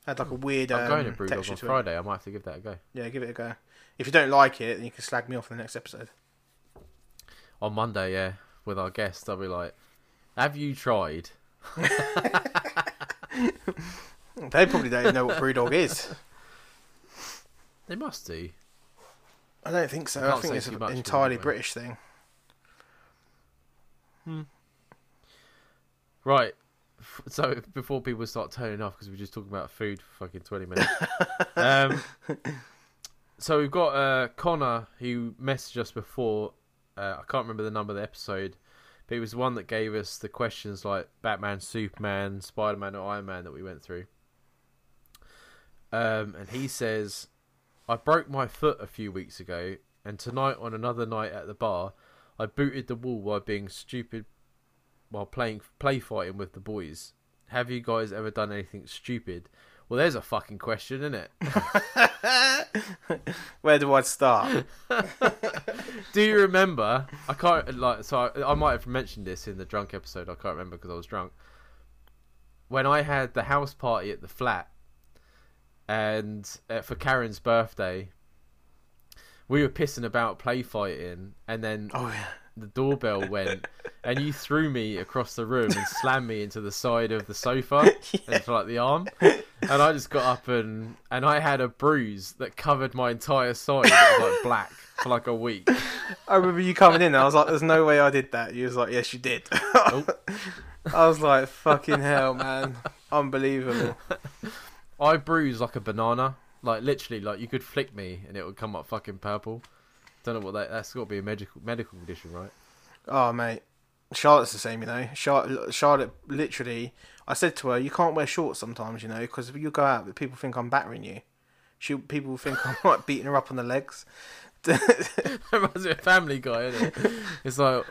Had like a weird I'm um, going to Brewdog on to it. Friday. I might have to give that a go. Yeah, give it a go. If you don't like it, then you can slag me off in the next episode. On Monday, yeah, with our guest, I'll be like, "Have you tried?" They probably don't even know what Brewdog is. They must do. I don't think so. I I, think it's an entirely. British thing. Hmm. Right. So before people start turning off because we're just talking about food for fucking twenty minutes. um, so we've got uh, Connor who messaged us before. Uh, I can't remember the number of the episode, but it was the one that gave us the questions like Batman, Superman, Spider Man, or Iron Man that we went through. Um, and he says, "I broke my foot a few weeks ago, and tonight on another night at the bar, I booted the wall by being stupid while playing play fighting with the boys. Have you guys ever done anything stupid? Well, there's a fucking question, isn't it? Where do I start? Do you remember? I can't like. So I, I might have mentioned this in the drunk episode. I can't remember because I was drunk. When I had the house party at the flat, and uh, for Karen's birthday, we were pissing about play fighting, and then Oh yeah. The doorbell went, and you threw me across the room and slammed me into the side of the sofa and for like the arm, and I just got up and and I had a bruise that covered my entire side. It was like black for like a week. I remember you coming in and I was like, there's no way I did that. You was like, yes, you did. Oh. I was like, fucking hell, man. Unbelievable. I bruised like a banana, like literally, like you could flick me and it would come up fucking purple. Don't know what that. That's got to be a medical medical condition, right? Oh, mate. Charlotte's the same, you know. Charlotte, Charlotte, literally, I said to her, you can't wear shorts sometimes, you know, because if you go out, people think I'm battering you. She, people think I'm like beating her up on the legs. Reminds me of Family Guy, isn't it? It's like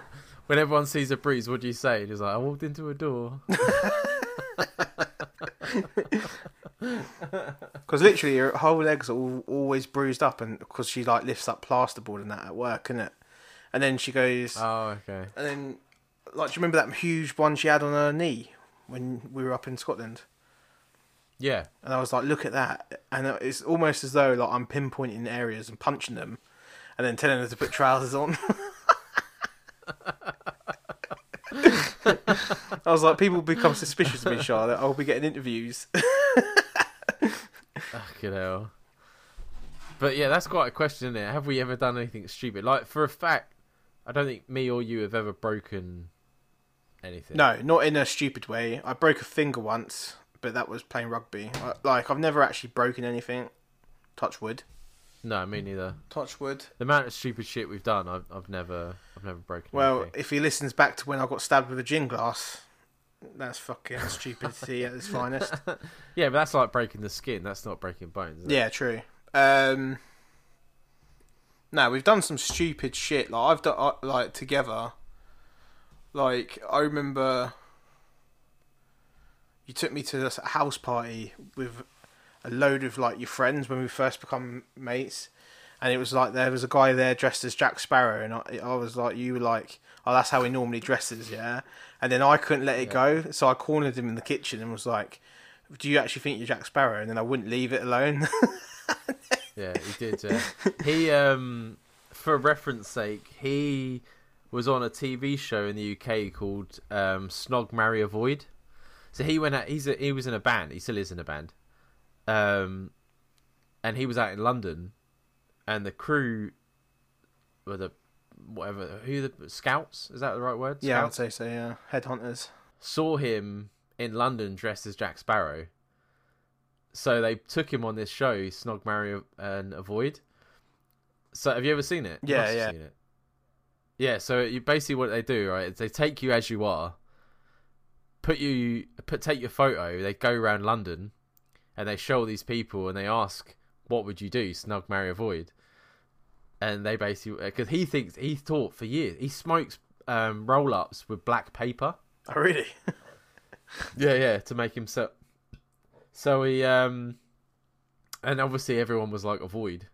when everyone sees a breeze, what do you say? And he's like, I walked into a door. Because literally, her whole legs are all, always bruised up, and because she like lifts up plasterboard and that at work, isn't it? And then she goes, Oh, okay. and then like, do you remember that huge one she had on her knee when we were up in Scotland? Yeah. And I was like, look at that, and it's almost as though like I'm pinpointing areas and punching them, and then telling her to put trousers on. I was like, people become suspicious of me, Charlotte. I'll be getting interviews. Fucking hell. But yeah, that's quite a question, isn't it? Have we ever done anything stupid? Like, for a fact, I don't think me or you have ever broken anything. No, not in a stupid way. I broke a finger once, but that was playing rugby. I- Like I've never actually broken anything. Touch wood. No, me neither. Touch wood. The amount of stupid shit we've done, I've, I've never, I've never broken. Well, anything. if he listens back to when I got stabbed with a gin glass, that's fucking stupidity at its finest. yeah, but that's like breaking the skin. That's not breaking bones. Yeah, true. Um, no, we've done some stupid shit. Like I've done uh, like together. Like I remember, you took me to this house party with a load of like your friends when we first become mates, and it was like there was a guy there dressed as Jack Sparrow, and I, I was like, you were like, oh, that's how he normally dresses, yeah. And then I couldn't let it go, so I cornered him in the kitchen and was like, do you actually think you're Jack Sparrow? And then I wouldn't leave it alone. Yeah, he did. Yeah. he, um, for reference sake, he was on a TV show in the UK called um, Snog, Marry, Avoid. So he went out. He's a, he was in a band. He still is in a band. Um, and he was out in London, and the crew were the whatever who the scouts is that the right word? Yeah, I'd say so. Yeah, headhunters. saw him in London dressed as Jack Sparrow. So they took him on this show, Snog, Marry, and Avoid. So have you ever seen it? Yeah, yeah. It. Yeah. So you basically what they do, right? Is they take you as you are, put you, put take your photo. They go around London, and they show all these people, and they ask, "What would you do? Snog, Marry, Avoid?" And they basically because he thinks he's taught for years he smokes um, roll ups with black paper. Oh, really? Yeah, yeah, to make him so. So he um, and obviously everyone was like avoid,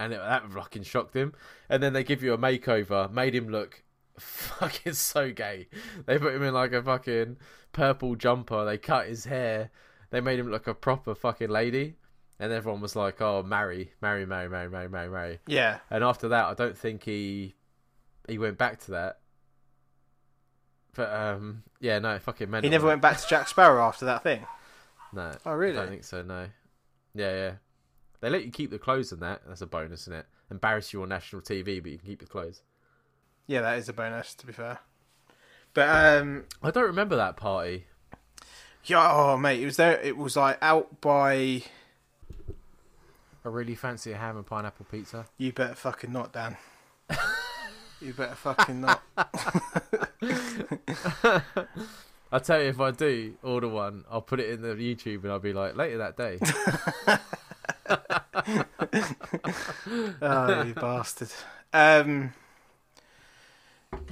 and it, that fucking shocked him. And then they give you a makeover, made him look fucking so gay. They put him in like a fucking purple jumper. They cut his hair. They made him look a proper fucking lady. And everyone was like, "Oh, marry, marry, marry, marry, marry, marry, marry." yeah. And after that, I don't think he he went back to that. But um, yeah, no, fucking. He never went back to Jack Sparrow after that thing. No. Oh, really? I don't think so. No. Yeah, yeah. They let you keep the clothes and that. That's a bonus, isn't it? Embarrass you on national TV, but you can keep the clothes. Yeah, that is a bonus. To be fair. But um, I don't remember that party. yeah, oh mate, it was there. It was like out by. I really fancy a ham and pineapple pizza. You better fucking not, Dan. you better fucking not. I'll tell you if I do order one, I'll put it in the YouTube and I'll be like, later that day. oh, you bastard. Um,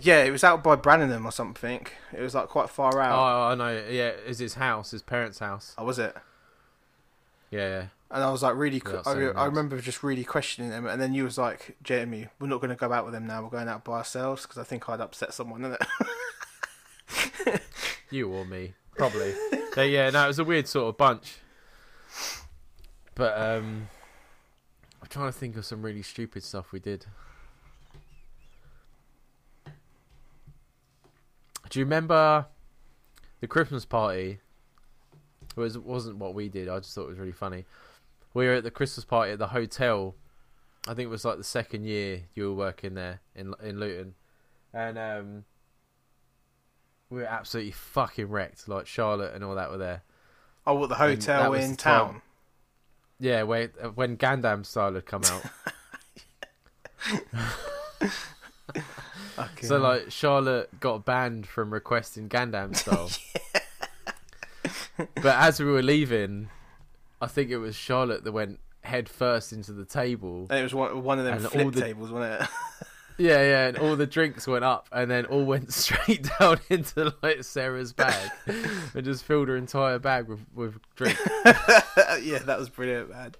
Yeah, it was out by Brandon or something. It was like quite far out. Oh, I know. Yeah, it's his house, his parents' house. Oh, was it? Yeah, yeah. And I was like really, I, saying I remember just really questioning them. And then you was like, Jamie, we're not going to go out with them now. We're going out by ourselves because I think I'd upset someone, innit? You or me, probably. but yeah, no, it was a weird sort of bunch. But um, I'm trying to think of some really stupid stuff we did. Do you remember the Christmas party? It was wasn't what we did. I just thought it was really funny. We were at the Christmas party at the hotel. I think it was like the second year you were working there in in Luton, and um, we were absolutely fucking wrecked. Like Charlotte and all that were there. oh, what, the hotel in the time. town? Yeah, where, when Gangnam style had come out. Okay. So like Charlotte got banned from requesting Gangnam style. but as we were leaving, I think it was Charlotte that went head first into the table. And it was one, one of them flip the- tables, wasn't it? Yeah, yeah, and all the drinks went up and then all went straight down into like Sarah's bag and just filled her entire bag with with drink. yeah, that was brilliant, man.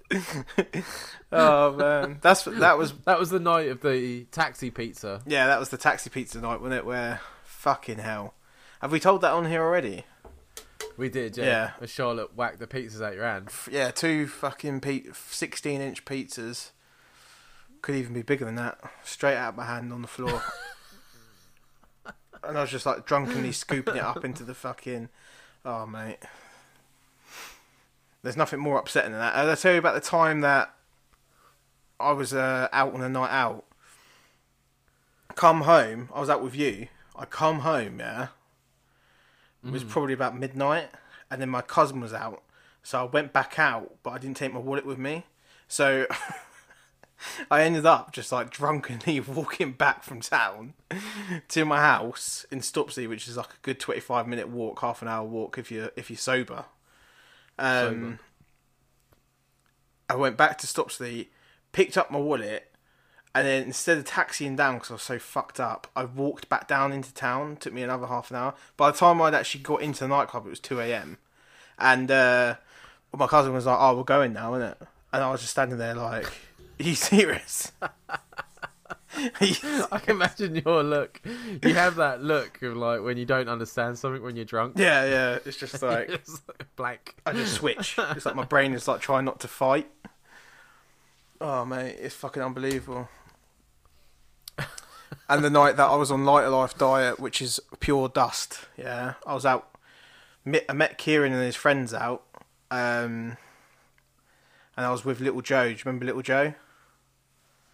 oh man, that's that was That was the night of the taxi pizza. yeah, that was the taxi pizza night, wasn't it? Where fucking hell, have we told that on here already? We did, yeah. Yeah. Charlotte whacked the pizzas out your hand. Yeah, two fucking pe- sixteen inch pizzas. Could even be bigger than that. Straight out my hand on the floor. and I was just like drunkenly scooping it up into the fucking. Oh mate, there's nothing more upsetting than that. And I tell you about the time that I was uh, out on a night out. Come home. I was out with you. I come home. Yeah. It was probably about midnight, and then my cousin was out, so I went back out, but I didn't take my wallet with me. So I ended up just like drunkenly walking back from town to my house in Stopsley, which is like a good twenty-five minute walk, half an hour walk if you are if you're sober. Um, I went back to Stopsley, picked up my wallet, and then instead of taxiing down because I was so fucked up, I walked back down into town. Took me another half an hour. By the time I'd actually got into the nightclub, it was two a.m. And uh, my cousin was like, "Oh, we're going now, isn't it?" And I was just standing there like, "Are you serious?" I can imagine your look. You have that look of like when you don't understand something when you're drunk. yeah, yeah. It's just like It's blank. I just switch. It's like my brain is like trying not to fight. Oh mate, it's fucking unbelievable. and the night that I was on Lighter Life diet, which is pure dust. Yeah, I was out. I met Kieran and his friends out, um, and I was with Little Joe. Do you remember Little Joe?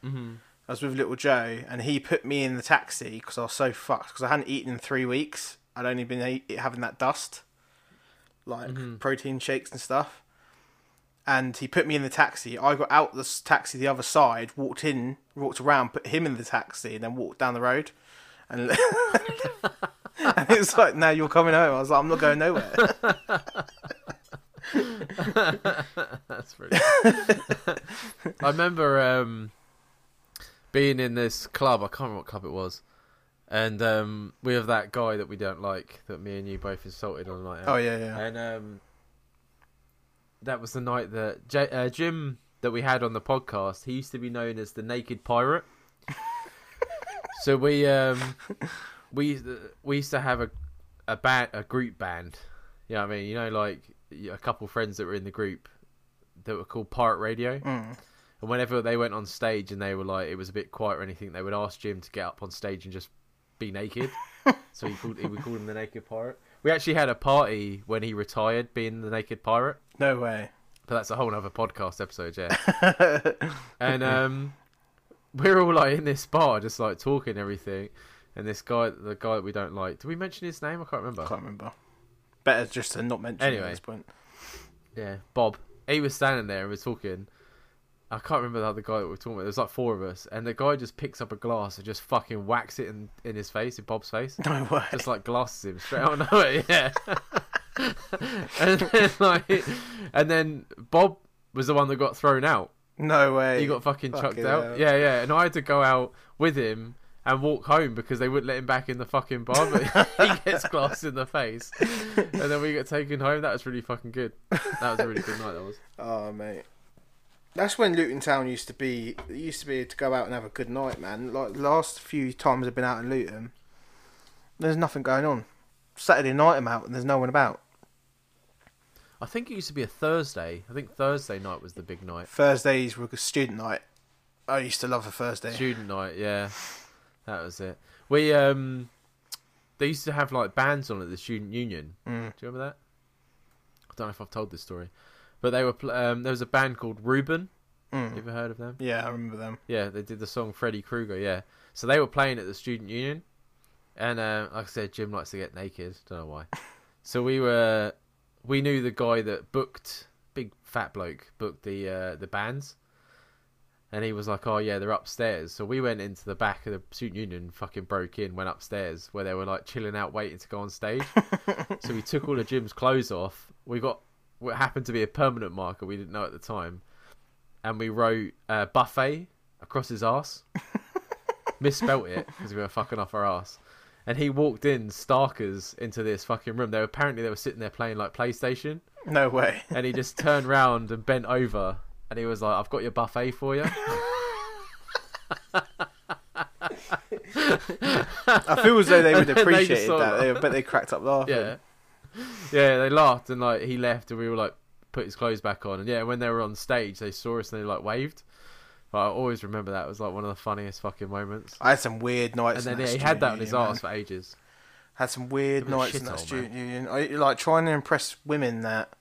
hmm I was with Little Joe, and he put me in the taxi because I was so fucked because I hadn't eaten in three weeks. I'd only been having that dust, like protein shakes and stuff. And he put me in the taxi. I got out the taxi the other side, walked in, walked around, put him in the taxi, and then walked down the road. And, and it was like, "Now you're coming home." I was like, "I'm not going nowhere." That's pretty. I remember um, being in this club. I can't remember what club it was, and um, we have that guy that we don't like that me and you both insulted on the night out. oh yeah, yeah. And um, that was the night that J- uh, Jim that we had on the podcast. He used to be known as the Naked Pirate. so we um, we we used to have a a band a group band. You know I mean? You know, like a couple friends that were in the group that were called Pirate Radio. Mm. And whenever they went on stage and they were like, it was a bit quiet or anything, they would ask Jim to get up on stage and just be naked. so he called, we called him the Naked Pirate. We actually had a party when he retired, being the Naked Pirate. No way. But that's a whole other podcast episode, yeah. and um, we're all like in this bar, just like talking everything. And this guy, the guy that we don't like, did we mention his name? I can't remember. I can't remember. Better just to not mention Anyway. at this point. Yeah, Bob. He was standing there and was talking. I can't remember the other guy that we were talking about. There's like four of us, and the guy just picks up a glass and just fucking whacks it in, in his face, in Bob's face. No way. Just like glasses him straight out of nowhere, yeah. and then like, and then Bob was the one that got thrown out. No way. He got fucking chucked Fucking out. hell. Yeah, yeah. And I had to go out with him and walk home because they wouldn't let him back in the fucking bar. But he gets glass in the face, and then we get taken home. That was really fucking good. That was a really good night. That was. Oh mate, that's when Luton Town used to be. It used to be to go out and have a good night, man. Like the last few times I've been out in Luton, there's nothing going on. Saturday night I'm out and there's no one about. I think it used to be a Thursday. I think Thursday night was the big night. Thursdays were a student night. I used to love a Thursday. Student night, yeah, that was it. We um, they used to have like bands on at the student union. Mm. Do you remember that? I don't know if I've told this story, but they were pl- um, there was a band called Reuben. You Mm. ever heard of them? Yeah, I remember them. Yeah, they did the song Freddy Krueger. Yeah, so they were playing at the student union, and uh, like I said, Jim likes to get naked. Don't know why. so we were, we knew the guy that booked big fat bloke booked the uh, the bands, and he was like, "Oh yeah, they're upstairs." So we went into the back of the student union, fucking broke in, went upstairs where they were like chilling out, waiting to go on stage. so we took all of Jim's clothes off. We got what happened to be a permanent marker we didn't know at the time, and we wrote uh, buffet across his ass. Misspelt it because we were fucking off our ass. And he walked in starkers into this fucking room. They were, apparently they were sitting there playing like PlayStation, No way. and he just turned round and bent over, and he was like, "I've got your buffet for you." I feel as though they would And then they appreciate that. but they cracked up laughing. yeah, yeah. They laughed and like he left, and we were like put his clothes back on. And yeah, when they were on stage, they saw us and they like waved. But I always remember that it was like one of the funniest fucking moments. I had some weird nights. And then yeah, he had that on his ass for ages. Had some weird It was a nights in that student union. I like trying to impress women that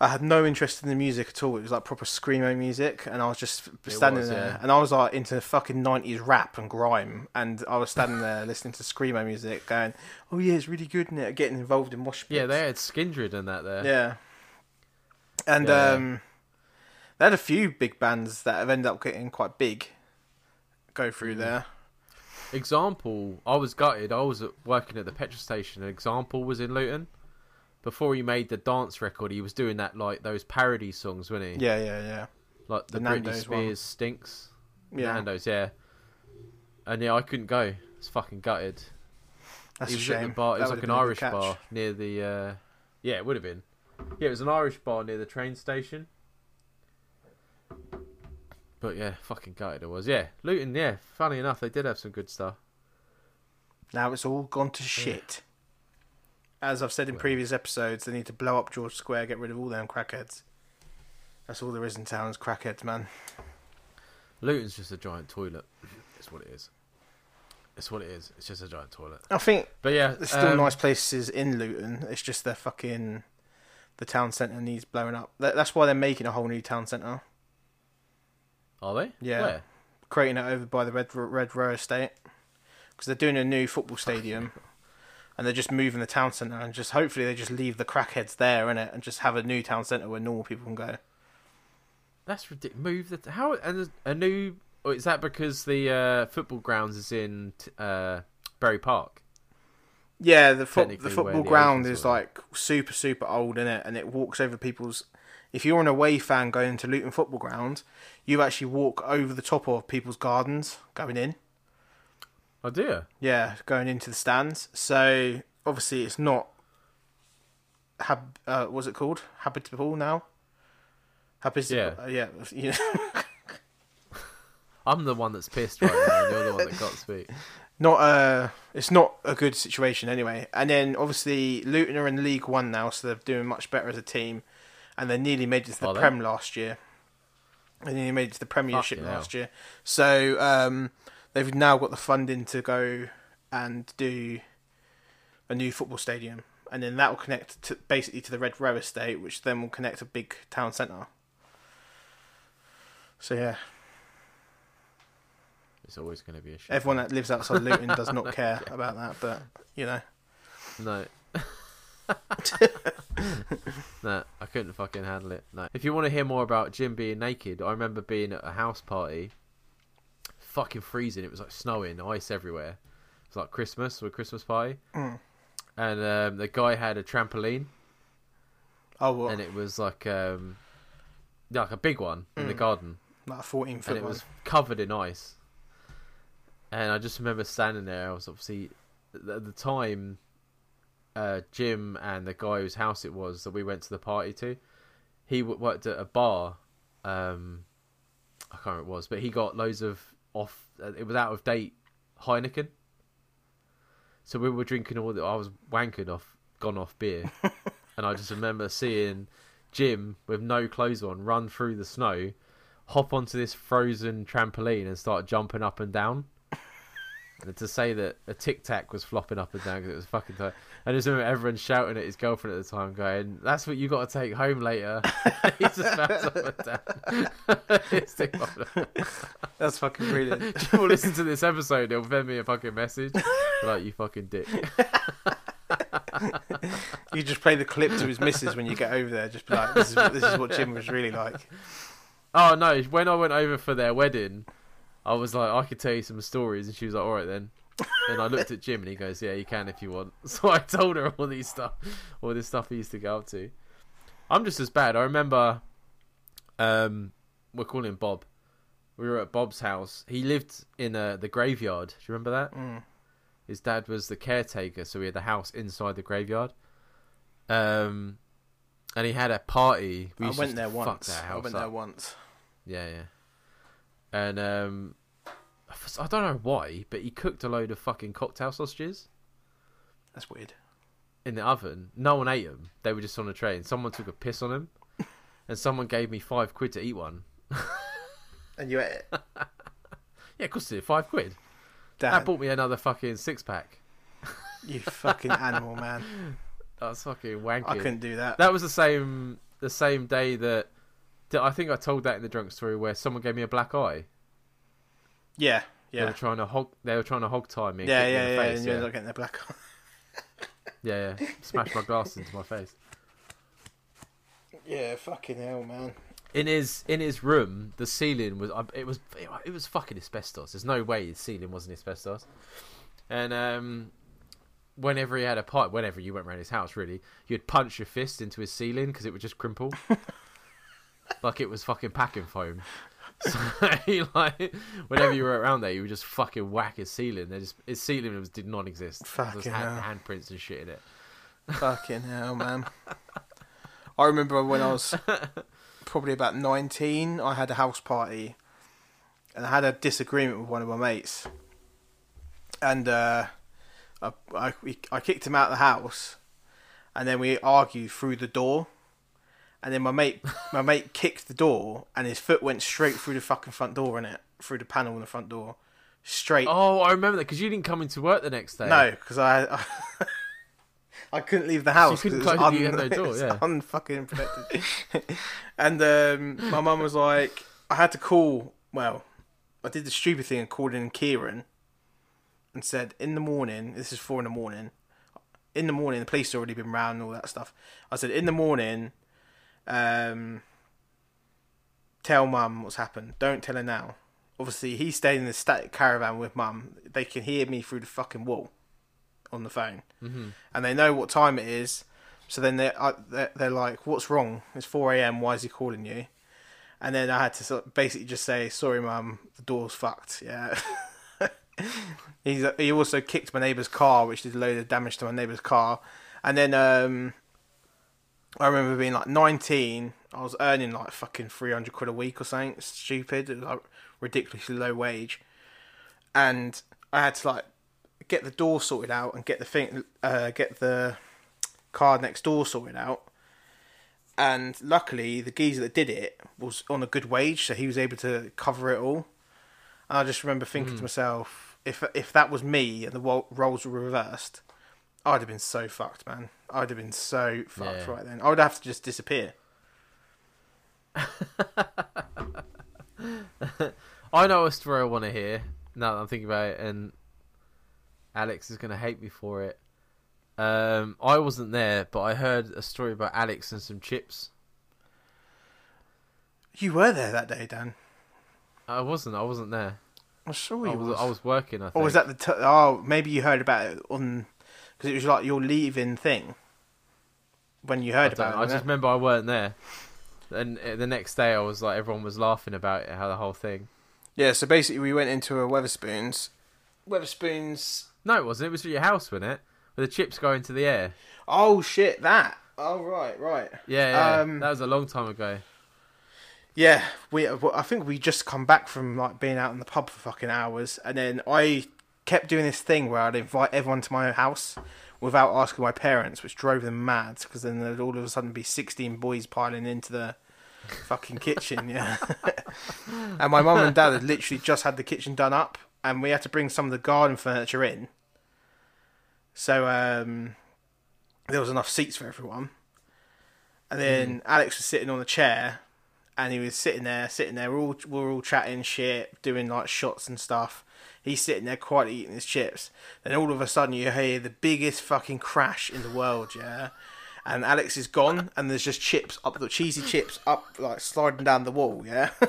I had no interest in the music at all. It was like proper screamo music, and I was just standing was, there, yeah. and I was like into fucking nineties rap and grime, and I was standing there listening to screamo music, going, "Oh yeah, it's really good," and getting involved in mosh pits. Yeah, they had Skindred and that there. Yeah. And Yeah. um, they had a few big bands that have ended up getting quite big go through Mm. there. Example, I was gutted. I was working at the petrol station. and Example was in Luton. Before he made the dance record, he was doing that like those parody songs, wasn't he? Yeah, yeah, yeah. Like the, The Britney Nando's one. Spears stinks. Yeah, Nando's, yeah. And yeah, I couldn't go. It's fucking gutted. that's he a was shame. at the bar. It was like an a Irish bar near the. Uh... Yeah, it would have been. Yeah, it was an Irish bar near the train station. But yeah, fucking gutted it was. Yeah, Luton. Yeah, funny enough, they did have some good stuff. Now it's all gone to shit. As I've said in previous episodes, they need to blow up George Square, get rid of all them crackheads. That's all there is in town is crackheads, man. Luton's just a giant toilet. It's what it is. It's what it is. It's just a giant toilet. I think But yeah, there's still um, nice places in Luton. It's just their fucking the town centre needs blowing up. That's why they're making a whole new town centre, Are they? Yeah. Where? creating it over by the Red Red Row Estate because they're doing a new football stadium. And they're just moving the town centre, and just hopefully they just leave the crackheads there in it, and just have a new town centre where normal people can go. That's ridiculous. Move the how and a new. Or is that because the uh, football grounds is in t- uh, Bury Park? Yeah, the Technically the football the ground is were. like super super old in it, and it walks over people's. If you're an away fan going to Luton Football Ground, you actually walk over the top of people's gardens going in. Oh dear. Yeah, going into the stands. So obviously it's not. Hab, uh, what's it called? Habitable now. Habitable. Yeah. Uh, yeah. yeah. I'm the one that's pissed right now. You're the one that got speak. not uh it's not a good situation anyway. And then obviously Luton are in League One now, so they're doing much better as a team, and they nearly made it to the Are they? Prem last year. And They nearly made it to the Premiership Fucking last year. So um, they've now got the funding to go and do a new football stadium, and then that will connect to basically to the Red Row Estate, which then will connect a big town centre. So yeah, It's always going to be a shit. everyone that lives outside Luton does not care about that, but you know. No. no, I couldn't fucking handle it. No. If you want to hear more about Jim being naked, I remember being at a house party, fucking freezing. It was like snowing, ice everywhere. It was like Christmas or a Christmas party, Mm. and um, the guy had a trampoline, Oh, well, and it was like um, like a big one in the Mm. garden, like a fourteen foot and it one. was covered in ice. and I just remember standing there. I was obviously at the time, uh, Jim and the guy whose house it was that we went to the party to, he w- worked at a bar. Um, I can't remember what it was, but he got loads of off. Uh, it was out of date Heineken. So we were drinking all the. I was wanking off, gone off beer, and I just remember seeing Jim with no clothes on run through the snow, hop onto this frozen trampoline and start jumping up and down. And to say that a tic tac was flopping up and down because it was fucking tight. I just remember everyone shouting at his girlfriend at the time, going, "That's what you got to take home later." He's just up and down. It's too funny. That's fucking brilliant. Jim will listen to this episode. He'll send me a fucking message like you fucking dick. you just play the clip to his missus when you get over there. Just be like, this is this is what Jim was really like. Oh no! When I went over for their wedding, I was like, I could tell you some stories, and she was like, "All right then." And I looked at Jim, and he goes, "Yeah, you can if you want." So I told her all these stuff, all this stuff he used to go up to. I'm just as bad. I remember, um, we're calling him Bob. We were at Bob's house. He lived in uh, the graveyard. Do you remember that? Mm. His dad was the caretaker, so we had the house inside the graveyard. Um, and he had a party. We I went there once. I went up. there once. Yeah, yeah. And um, I don't know why, but he cooked a load of fucking cocktail sausages That's weird. in the oven. No one ate them. They were just on a tray, and someone took a piss on them. and someone gave me five quid to eat one. And you ate it. Yeah, of course it did. Five quid. That bought me another fucking six pack. you fucking animal, man. That's fucking wanky. I couldn't do that. That was the same the same day that, that I think I told that in the drunk story where someone gave me a black eye. Yeah, They were trying to hog. They were trying to hog tie me. and yeah, me yeah, in yeah. face, and you're not getting the black eye. yeah, yeah. Smash my glass into my face. Yeah, fucking hell, man. in his in his room, the ceiling was it was it was fucking asbestos. There's no way his ceiling wasn't asbestos. And um, whenever he had a pipe, whenever you went around his house, really, you'd punch your fist into his ceiling because it would just crimple, like it was fucking packing foam. So he, like whenever you were around there, you would just fucking whack his ceiling. There just his ceiling was did not exist. There was hand, handprints and shit in it. Fucking hell, man. I remember when I was probably about 19, I had a house party and I had a disagreement with one of my mates. And uh, I, I, we, I kicked him out of the house and then we argued through the door. And then my mate, my mate kicked the door, and his foot went straight through the fucking front door in it, through the panel in the front door, straight Oh, I remember that because you didn't come into work the next day. no, because I, I I couldn't leave the house. couldn't 'cause it was close- you had no door, yeah. unfucking protected. and um, my mum was like, I had to call. Well, I did the stupid thing and called in Kieran and said, in the morning. This is four in the morning. In the morning, the police had already been round and all that stuff. I said, in the morning, um, tell mum what's happened. Don't tell her now. Obviously, he stayed in the static caravan with mum. They can hear me through the fucking wall on the phone, Mhm. and they know what time it is. So then they're uh, they're, they're like, "What's wrong? It's four a.m. Why is he calling you?" And then I had to sort of basically just say, "Sorry, mum, the door's fucked." Yeah. He's he also kicked my neighbour's car, which did a load of damage to my neighbour's car. And then um, I remember being like 19. I was earning like fucking 300 quid a week or something stupid. It was like ridiculously low wage. And I had to like get the door sorted out and get the thing, uh, get the car next door sorted out. And luckily, the geezer that did it was on a good wage, so he was able to cover it all. And I just remember thinking to myself, if if that was me and the roles were reversed, I'd have been so fucked, man. I'd have been so fucked Yeah. right then. I would have to just disappear. I know a story I want to hear now that I'm thinking about it, and Alex is going to hate me for it. Um, I wasn't there, but I heard a story about Alex and some chips. You were there that day, Dan. I wasn't. I wasn't there. I'm sure I you was, was. I was working. I think. Or was that the? T- oh, maybe you heard about it on because it was like your leaving thing. When you heard about it, I just remember I weren't there. And uh, the next day, I was like, everyone was laughing about it, how the whole thing. Yeah, so basically we went into a Wetherspoons Wetherspoons. No, it wasn't. It was at your house, wasn't it? Where the chips go into the air. Oh shit, that. Oh right, right. Yeah, yeah. Um, that was a long time ago. Yeah, we. I think we just come back from like being out in the pub for fucking hours, and then I kept doing this thing where I'd invite everyone to my house without asking my parents, which drove them mad because then there'd all of a sudden be sixteen boys piling into the fucking kitchen. Yeah, and my mum and dad had literally just had the kitchen done up, and we had to bring some of the garden furniture in. So um, there was enough seats for everyone. And then Alex was sitting on a chair, and he was sitting there, sitting there. We're all we're all chatting shit, doing like shots and stuff. He's sitting there quietly eating his chips. Then all of a sudden you hear the biggest fucking crash in the world, yeah. And Alex is gone, and there's just chips up the cheesy chips up like sliding down the wall, yeah.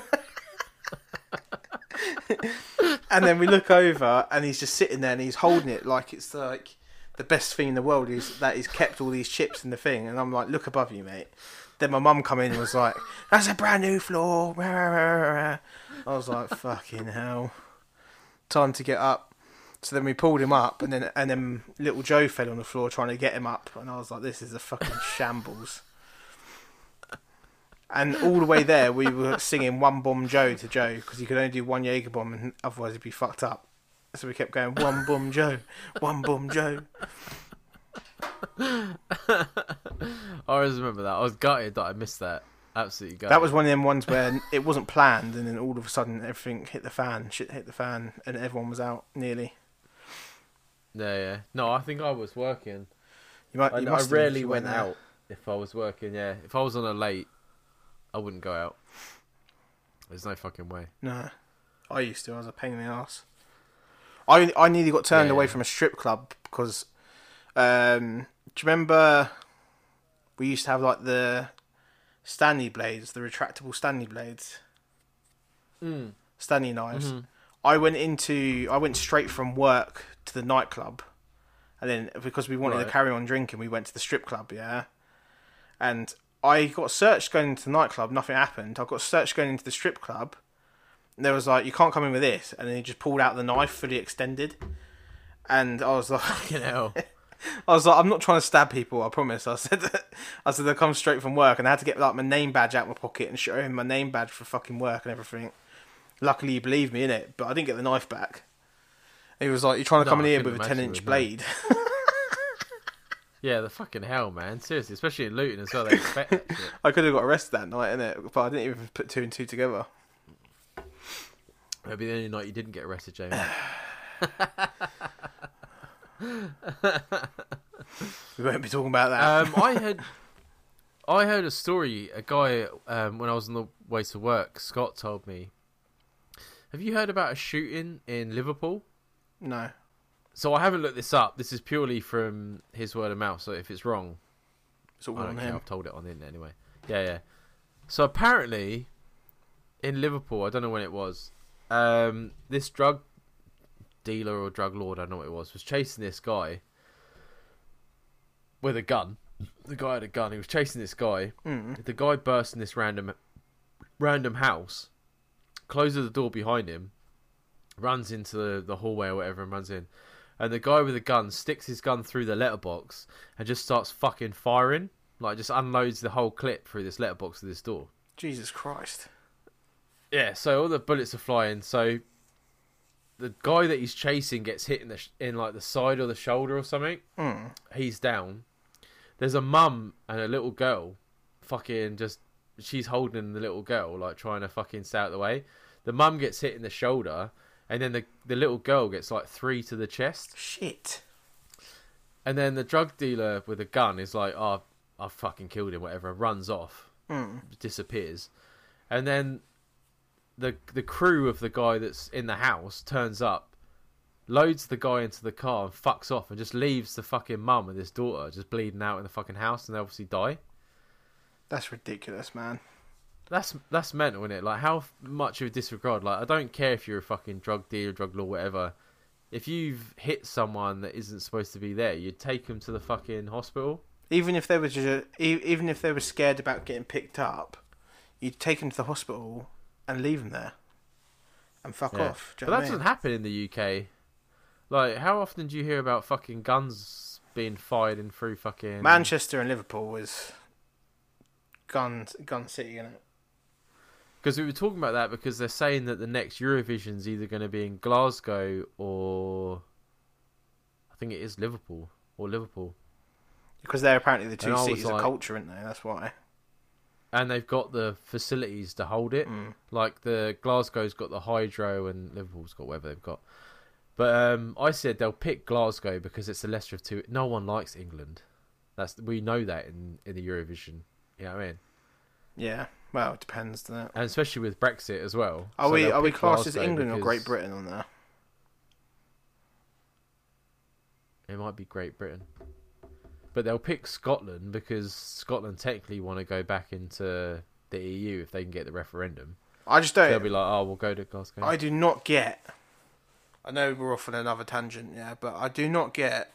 and then we look over, and he's just sitting there, and he's holding it like it's like the best thing in the world is that he's kept all these chips in the thing. And I'm like, look above you, mate. Then my mum come in and was like, "That's a brand new floor." I was like, "Fucking hell!" Time to get up. So then we pulled him up, and then and then little Joe fell on the floor trying to get him up, and I was like, "This is a fucking shambles." And all the way there, we were singing "One Bomb Joe" to Joe because he could only do one Jaeger bomb, and otherwise he'd be fucked up. So we kept going "One Bomb Joe, One Bomb Joe." I always remember that. I was gutted that I missed that. Absolutely gutted. That was one of them ones where it wasn't planned, and then all of a sudden everything hit the fan, shit hit the fan, and everyone was out nearly. Yeah, yeah. No, I think I was working. You might. I, You I if rarely went there. out if I was working. Yeah, if I was on a late, I wouldn't go out. There's no fucking way. No, I used to. I was a pain in the ass. I I nearly got turned Yeah. away from a strip club because, um, do you remember we used to have like the Stanley blades, the retractable Stanley blades, Mm. Stanley knives. Mhm. I went into I went straight from work to the nightclub, and then because we wanted Right. to carry on drinking, we went to the strip club. Yeah, and I got searched going into the nightclub. Nothing happened. I got searched going into the strip club. And there was like, you can't come in with this, and then he just pulled out the knife fully extended, and I was like, you hell. I was like, I'm not trying to stab people. I promise. I said, I said I come straight from work, and I had to get like my name badge out of my pocket and show him my name badge for fucking work and everything. Luckily, he believed me in it, but I didn't get the knife back. He was like, "You're trying to No, come in here with a ten imagine inch you would, no. blade." Yeah, the fucking hell, man. Seriously, especially in Luton as well. They expect that shit. I could have got arrested that night, innit? But I didn't even put two and two together. Maybe the only night you didn't get arrested, James. We won't be talking about that. um, I had, I heard a story. A guy, um, when I was on the way to work, Scott told me. Have you heard about a shooting in Liverpool? no. So I haven't looked this up. This is purely from his word of mouth. So if it's wrong, It's all I don't care. him. I've told it on the internet anyway. Yeah, yeah. So apparently, in Liverpool, I don't know when it was. Um, this drug dealer or drug lord, I don't know what it was, was chasing this guy with a gun. The guy had a gun. He was chasing this guy. Mm. The guy burst in this random, random house, closes the door behind him, runs into the, the hallway or whatever, and runs in. And the guy with the gun sticks his gun through the letterbox and just starts fucking firing. Like, just unloads the whole clip through this letterbox of this door. Jesus Christ. Yeah, so all the bullets are flying. So the guy that he's chasing gets hit in the sh- in like the side or the shoulder or something. Mm. He's down. There's a mum and a little girl, fucking just she's holding the little girl like trying to fucking stay out of the way. The mum gets hit in the shoulder, and then the the little girl gets like three to the chest. Shit. And then the drug dealer with a gun is like, "Oh, I fucking killed him," whatever. Runs off, Mm. disappears, and then the the crew of the guy that's in the house turns up, loads the guy into the car and fucks off, and just leaves the fucking mum and his daughter just bleeding out in the fucking house, and they obviously die. That's ridiculous, man. That's that's mental, isn't it? Like how much of a disregard. Like I don't care if you're a fucking drug dealer, drug lord, whatever. If you've hit someone that isn't supposed to be there, you'd take them to the fucking hospital. Even if they were just, even if they were scared about getting picked up, you'd take them to the hospital and leave them there, and fuck Yeah. off. Do But that I doesn't happen in the UK. Like, how often do you hear about fucking guns being fired in through fucking Manchester and Liverpool was gun gun city, innit? Because we were talking about that because they're saying that the next Eurovision's either going to be in Glasgow or I think it is Liverpool or Liverpool, Because they're apparently the two And I was cities like- of culture, aren't they? That's why. And they've got the facilities to hold it. Mm. Like the Glasgow's got the hydro and Liverpool's got whatever they've got. But um, I said they'll pick Glasgow because it's the lesser of two. No one likes England. That's we know that in in the Eurovision. You know what I mean? Yeah. Well, it depends, doesn't? And especially with Brexit as well. Are So we are we classed as Glasgow England or Great Britain on there? It might be Great Britain. But they'll pick Scotland because Scotland technically want to go back into the EU if they can get the referendum. I just don't. They'll be like, oh, we'll go to Glasgow. I do not get. I know we're off on another tangent, yeah, but I do not get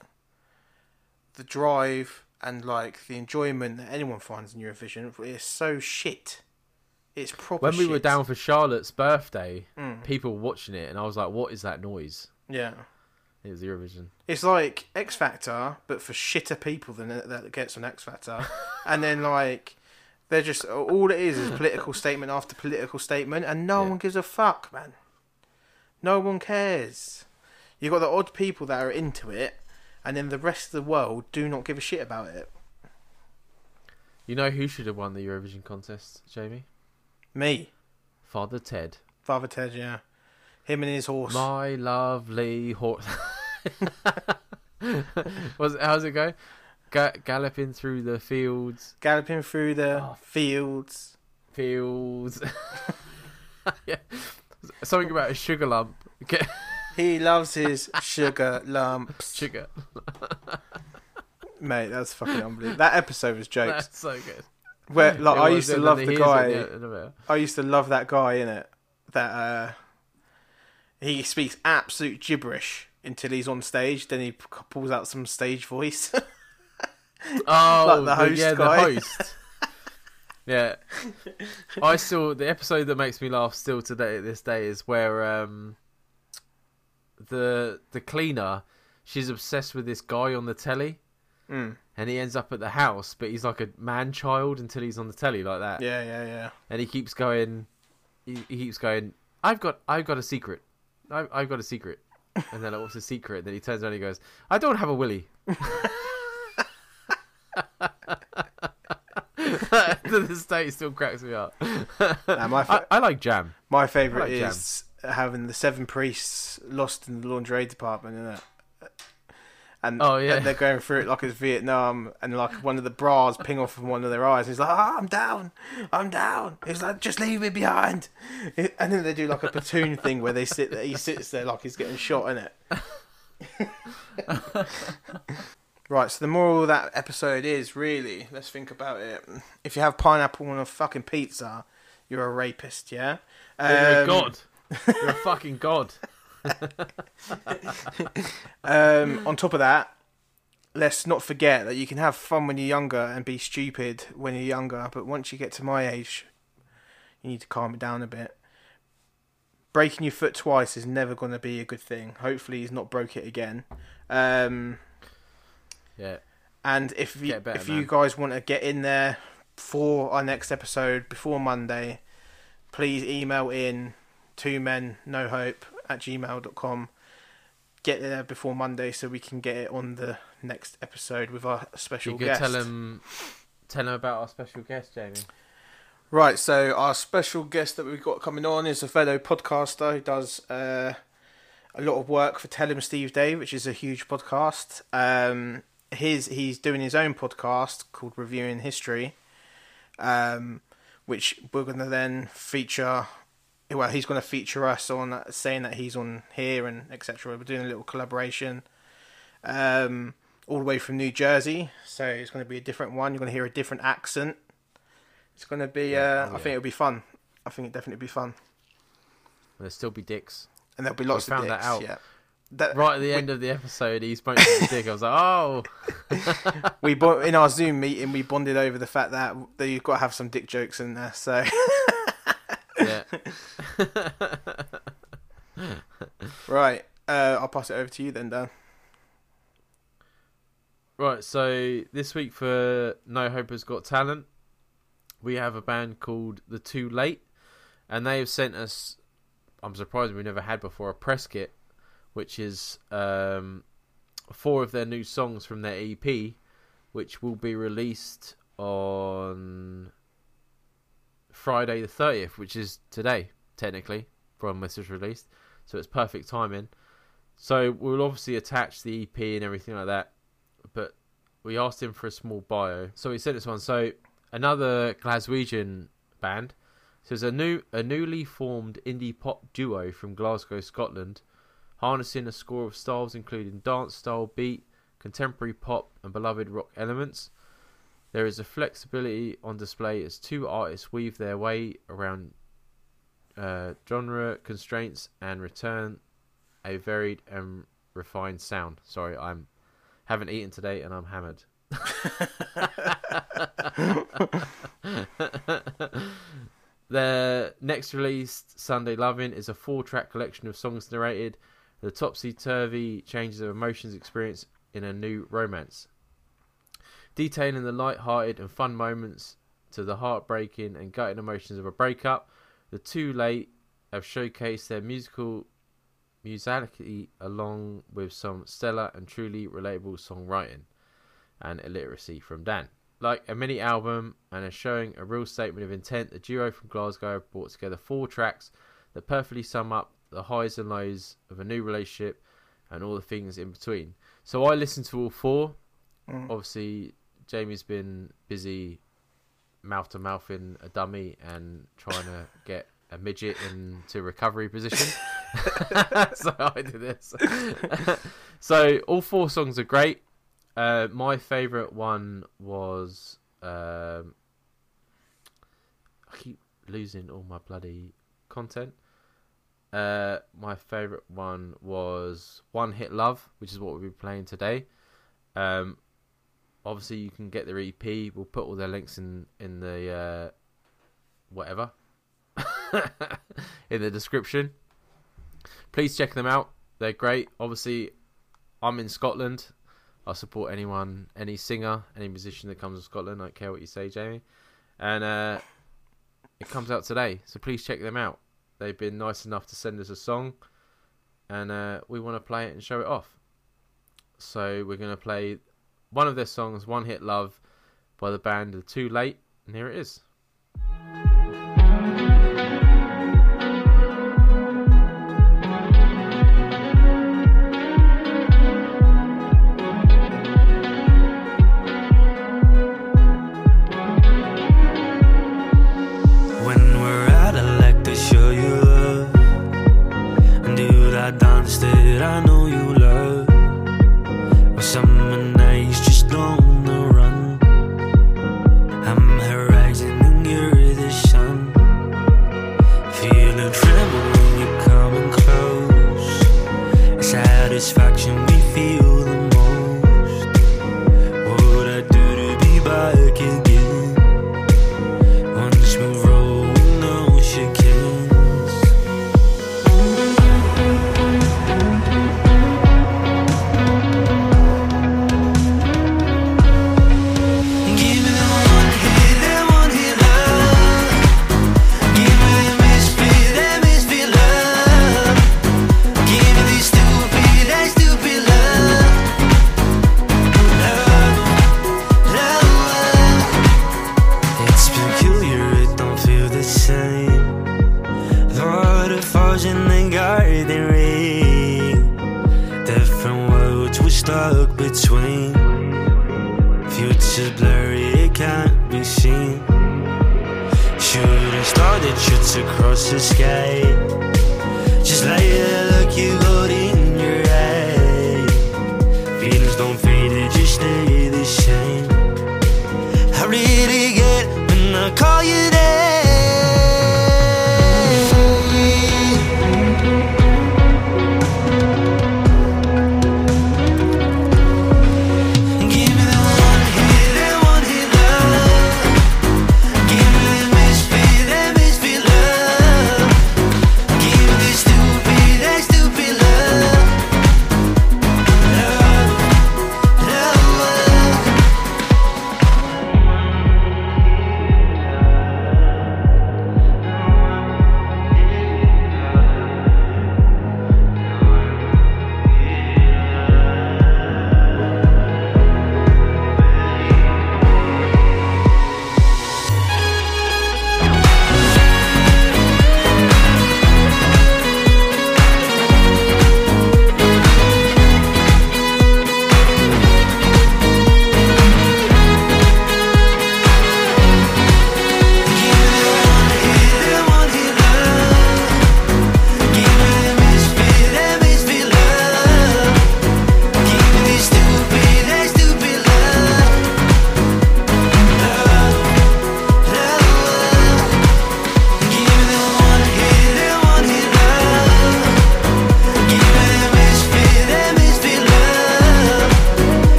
the drive and like the enjoyment that anyone finds in Eurovision. It's so shit. It's proper. when we were down for Charlotte's birthday, Mm. people were watching it, and I was like, what is that noise? yeah, It was Eurovision. it's like X Factor, but for shitter people than it- that gets on X Factor, and then like. They're just all it is is political statement after political statement, and no Yeah. one gives a fuck, man. No one cares. You got the odd people that are into it, and then the rest of the world do not give a shit about it. You know who should have won the Eurovision contest, Jamie? Me, Father Ted. Father Ted, yeah, him and his horse. My lovely horse. Was it, how's it go? Ga- galloping through the fields, galloping through the Oh. fields. fields. yeah. Something about a sugar lump. He loves his sugar lumps, sugar. mate. That's fucking unbelievable. That episode was jokes. That's so good. Where like It I used to love the he hears it guy. the. I used to love that guy in it. That uh, he speaks absolute gibberish until he's on stage. Then he pulls out some stage voice. Oh, the host yeah, guy. the host. yeah, I still the episode that makes me laugh still today this day is where um the the cleaner she's obsessed with this guy on the telly Mm. and he ends up at the house but he's like a man child until he's on the telly like that Yeah, yeah, yeah. and he keeps going he, he keeps going I've got I've got a secret I, I've got a secret and then like, what's the secret and then he turns around and he goes I don't have a willy the state still cracks me up. Nah, my I, fa- I like jam. my favorite I like is having the seven priests lost in the lingerie department, isn't it? And, Oh, yeah. and they're going through it like it's Vietnam, and like one of the bras ping off from one of their eyes. He's like, "Ah, "I'm down, I'm down." He's like, "Just leave me behind." And then they do like a platoon thing where they sit. There, he sits there like he's getting shot in it. right. So the moral of that episode is really, let's think about it. If you have pineapple on a fucking pizza, you're a rapist. Yeah. You're a Um, god. You're a fucking god. Um, on top of that, let's not forget that you can have fun when you're younger and be stupid when you're younger, but once you get to my age, you need to calm it down a bit. Breaking your foot twice is never going to be a good thing. Hopefully, he's not broke it again. Um, Yeah. and if you, better, if man. you guys want to get in there for our next episode before Monday, please email in two men no hope at gmail.com. Get there before Monday so we can get it on the next episode with our special You guest. tell him, tell him about our special guest, Jamie. Right, so our special guest that we've got coming on is a fellow podcaster who does uh, a lot of work for Tell 'Em Steve-Dave, which is a huge podcast. Um, his he's doing his own podcast called Reviewing History, um, which we're going to then feature. Well, he's going to feature us on uh, saying that he's on here and etc. We're doing a little collaboration. Um, all the way from New Jersey, so it's going to be a different one. You're going to hear a different accent. It's going to be. Yeah, Uh, oh, I think it'll be fun. I think it'll definitely be fun, There'll still be dicks. and there'll be lots found of that dicks. out. Yeah. That, Right at the end of the episode, he spoke to the dick. I was like, oh, we bo- in our Zoom meeting we bonded over the fact that, that you've got to have some dick jokes in there. So yeah. right, Uh, I'll pass it over to you then, Dan. Right, so this week for No Hope Has Got Talent, we have a band called The Too Late, and they have sent us. I'm surprised we've never had before a press kit, which is um, four of their new songs from their EP, which will be released on Friday the 30th, which is today, technically, from this is released. So it's perfect timing. So we'll obviously attach the EP and everything like that, but we asked him for a small bio. So he sent us one. So another Glaswegian band. So it's a new, a newly formed indie pop duo from Glasgow, Scotland, harnessing a score of styles including dance style, beat, contemporary pop, and beloved rock elements. There is a flexibility on display as two artists weave their way around uh, genre constraints and return a varied and refined sound. Sorry, I'm haven't eaten today and I'm hammered. Their next released Sunday Loving is a four track collection of songs narrated the topsy turvy changes of emotions experienced in a new romance. Detailing the light hearted and fun moments to the heartbreaking and gutting emotions of a breakup, the Too Late have showcased their musical musicality along with some stellar and truly relatable songwriting and illiteracy from Dan. Like a mini album and a showing a real statement of intent, the duo from Glasgow have brought together four tracks that perfectly sum up the highs and lows of a new relationship and all the things in between. So I listened to all four. Mm. Obviously, Jamie's been busy mouth to mouth in a dummy and trying to get a midget into recovery position. so I did this. so all four songs are great. Uh, my favourite one was um, I keep losing all my bloody content. Uh, my favourite one was One Hit Love, which is what we'll be playing today. Um, obviously, you can get their EP. We'll put all their links in in the uh, whatever in the description. Please check them out. They're great. Obviously, I'm in Scotland. I support anyone, any singer, any musician that comes from Scotland. I don't care what you say, Jamie. And uh, it comes out today, so please check them out. They've been nice enough to send us a song, and uh, we want to play it and show it off. So we're going to play one of their songs, "One Hit Love," by the band The Too Late, and here it is.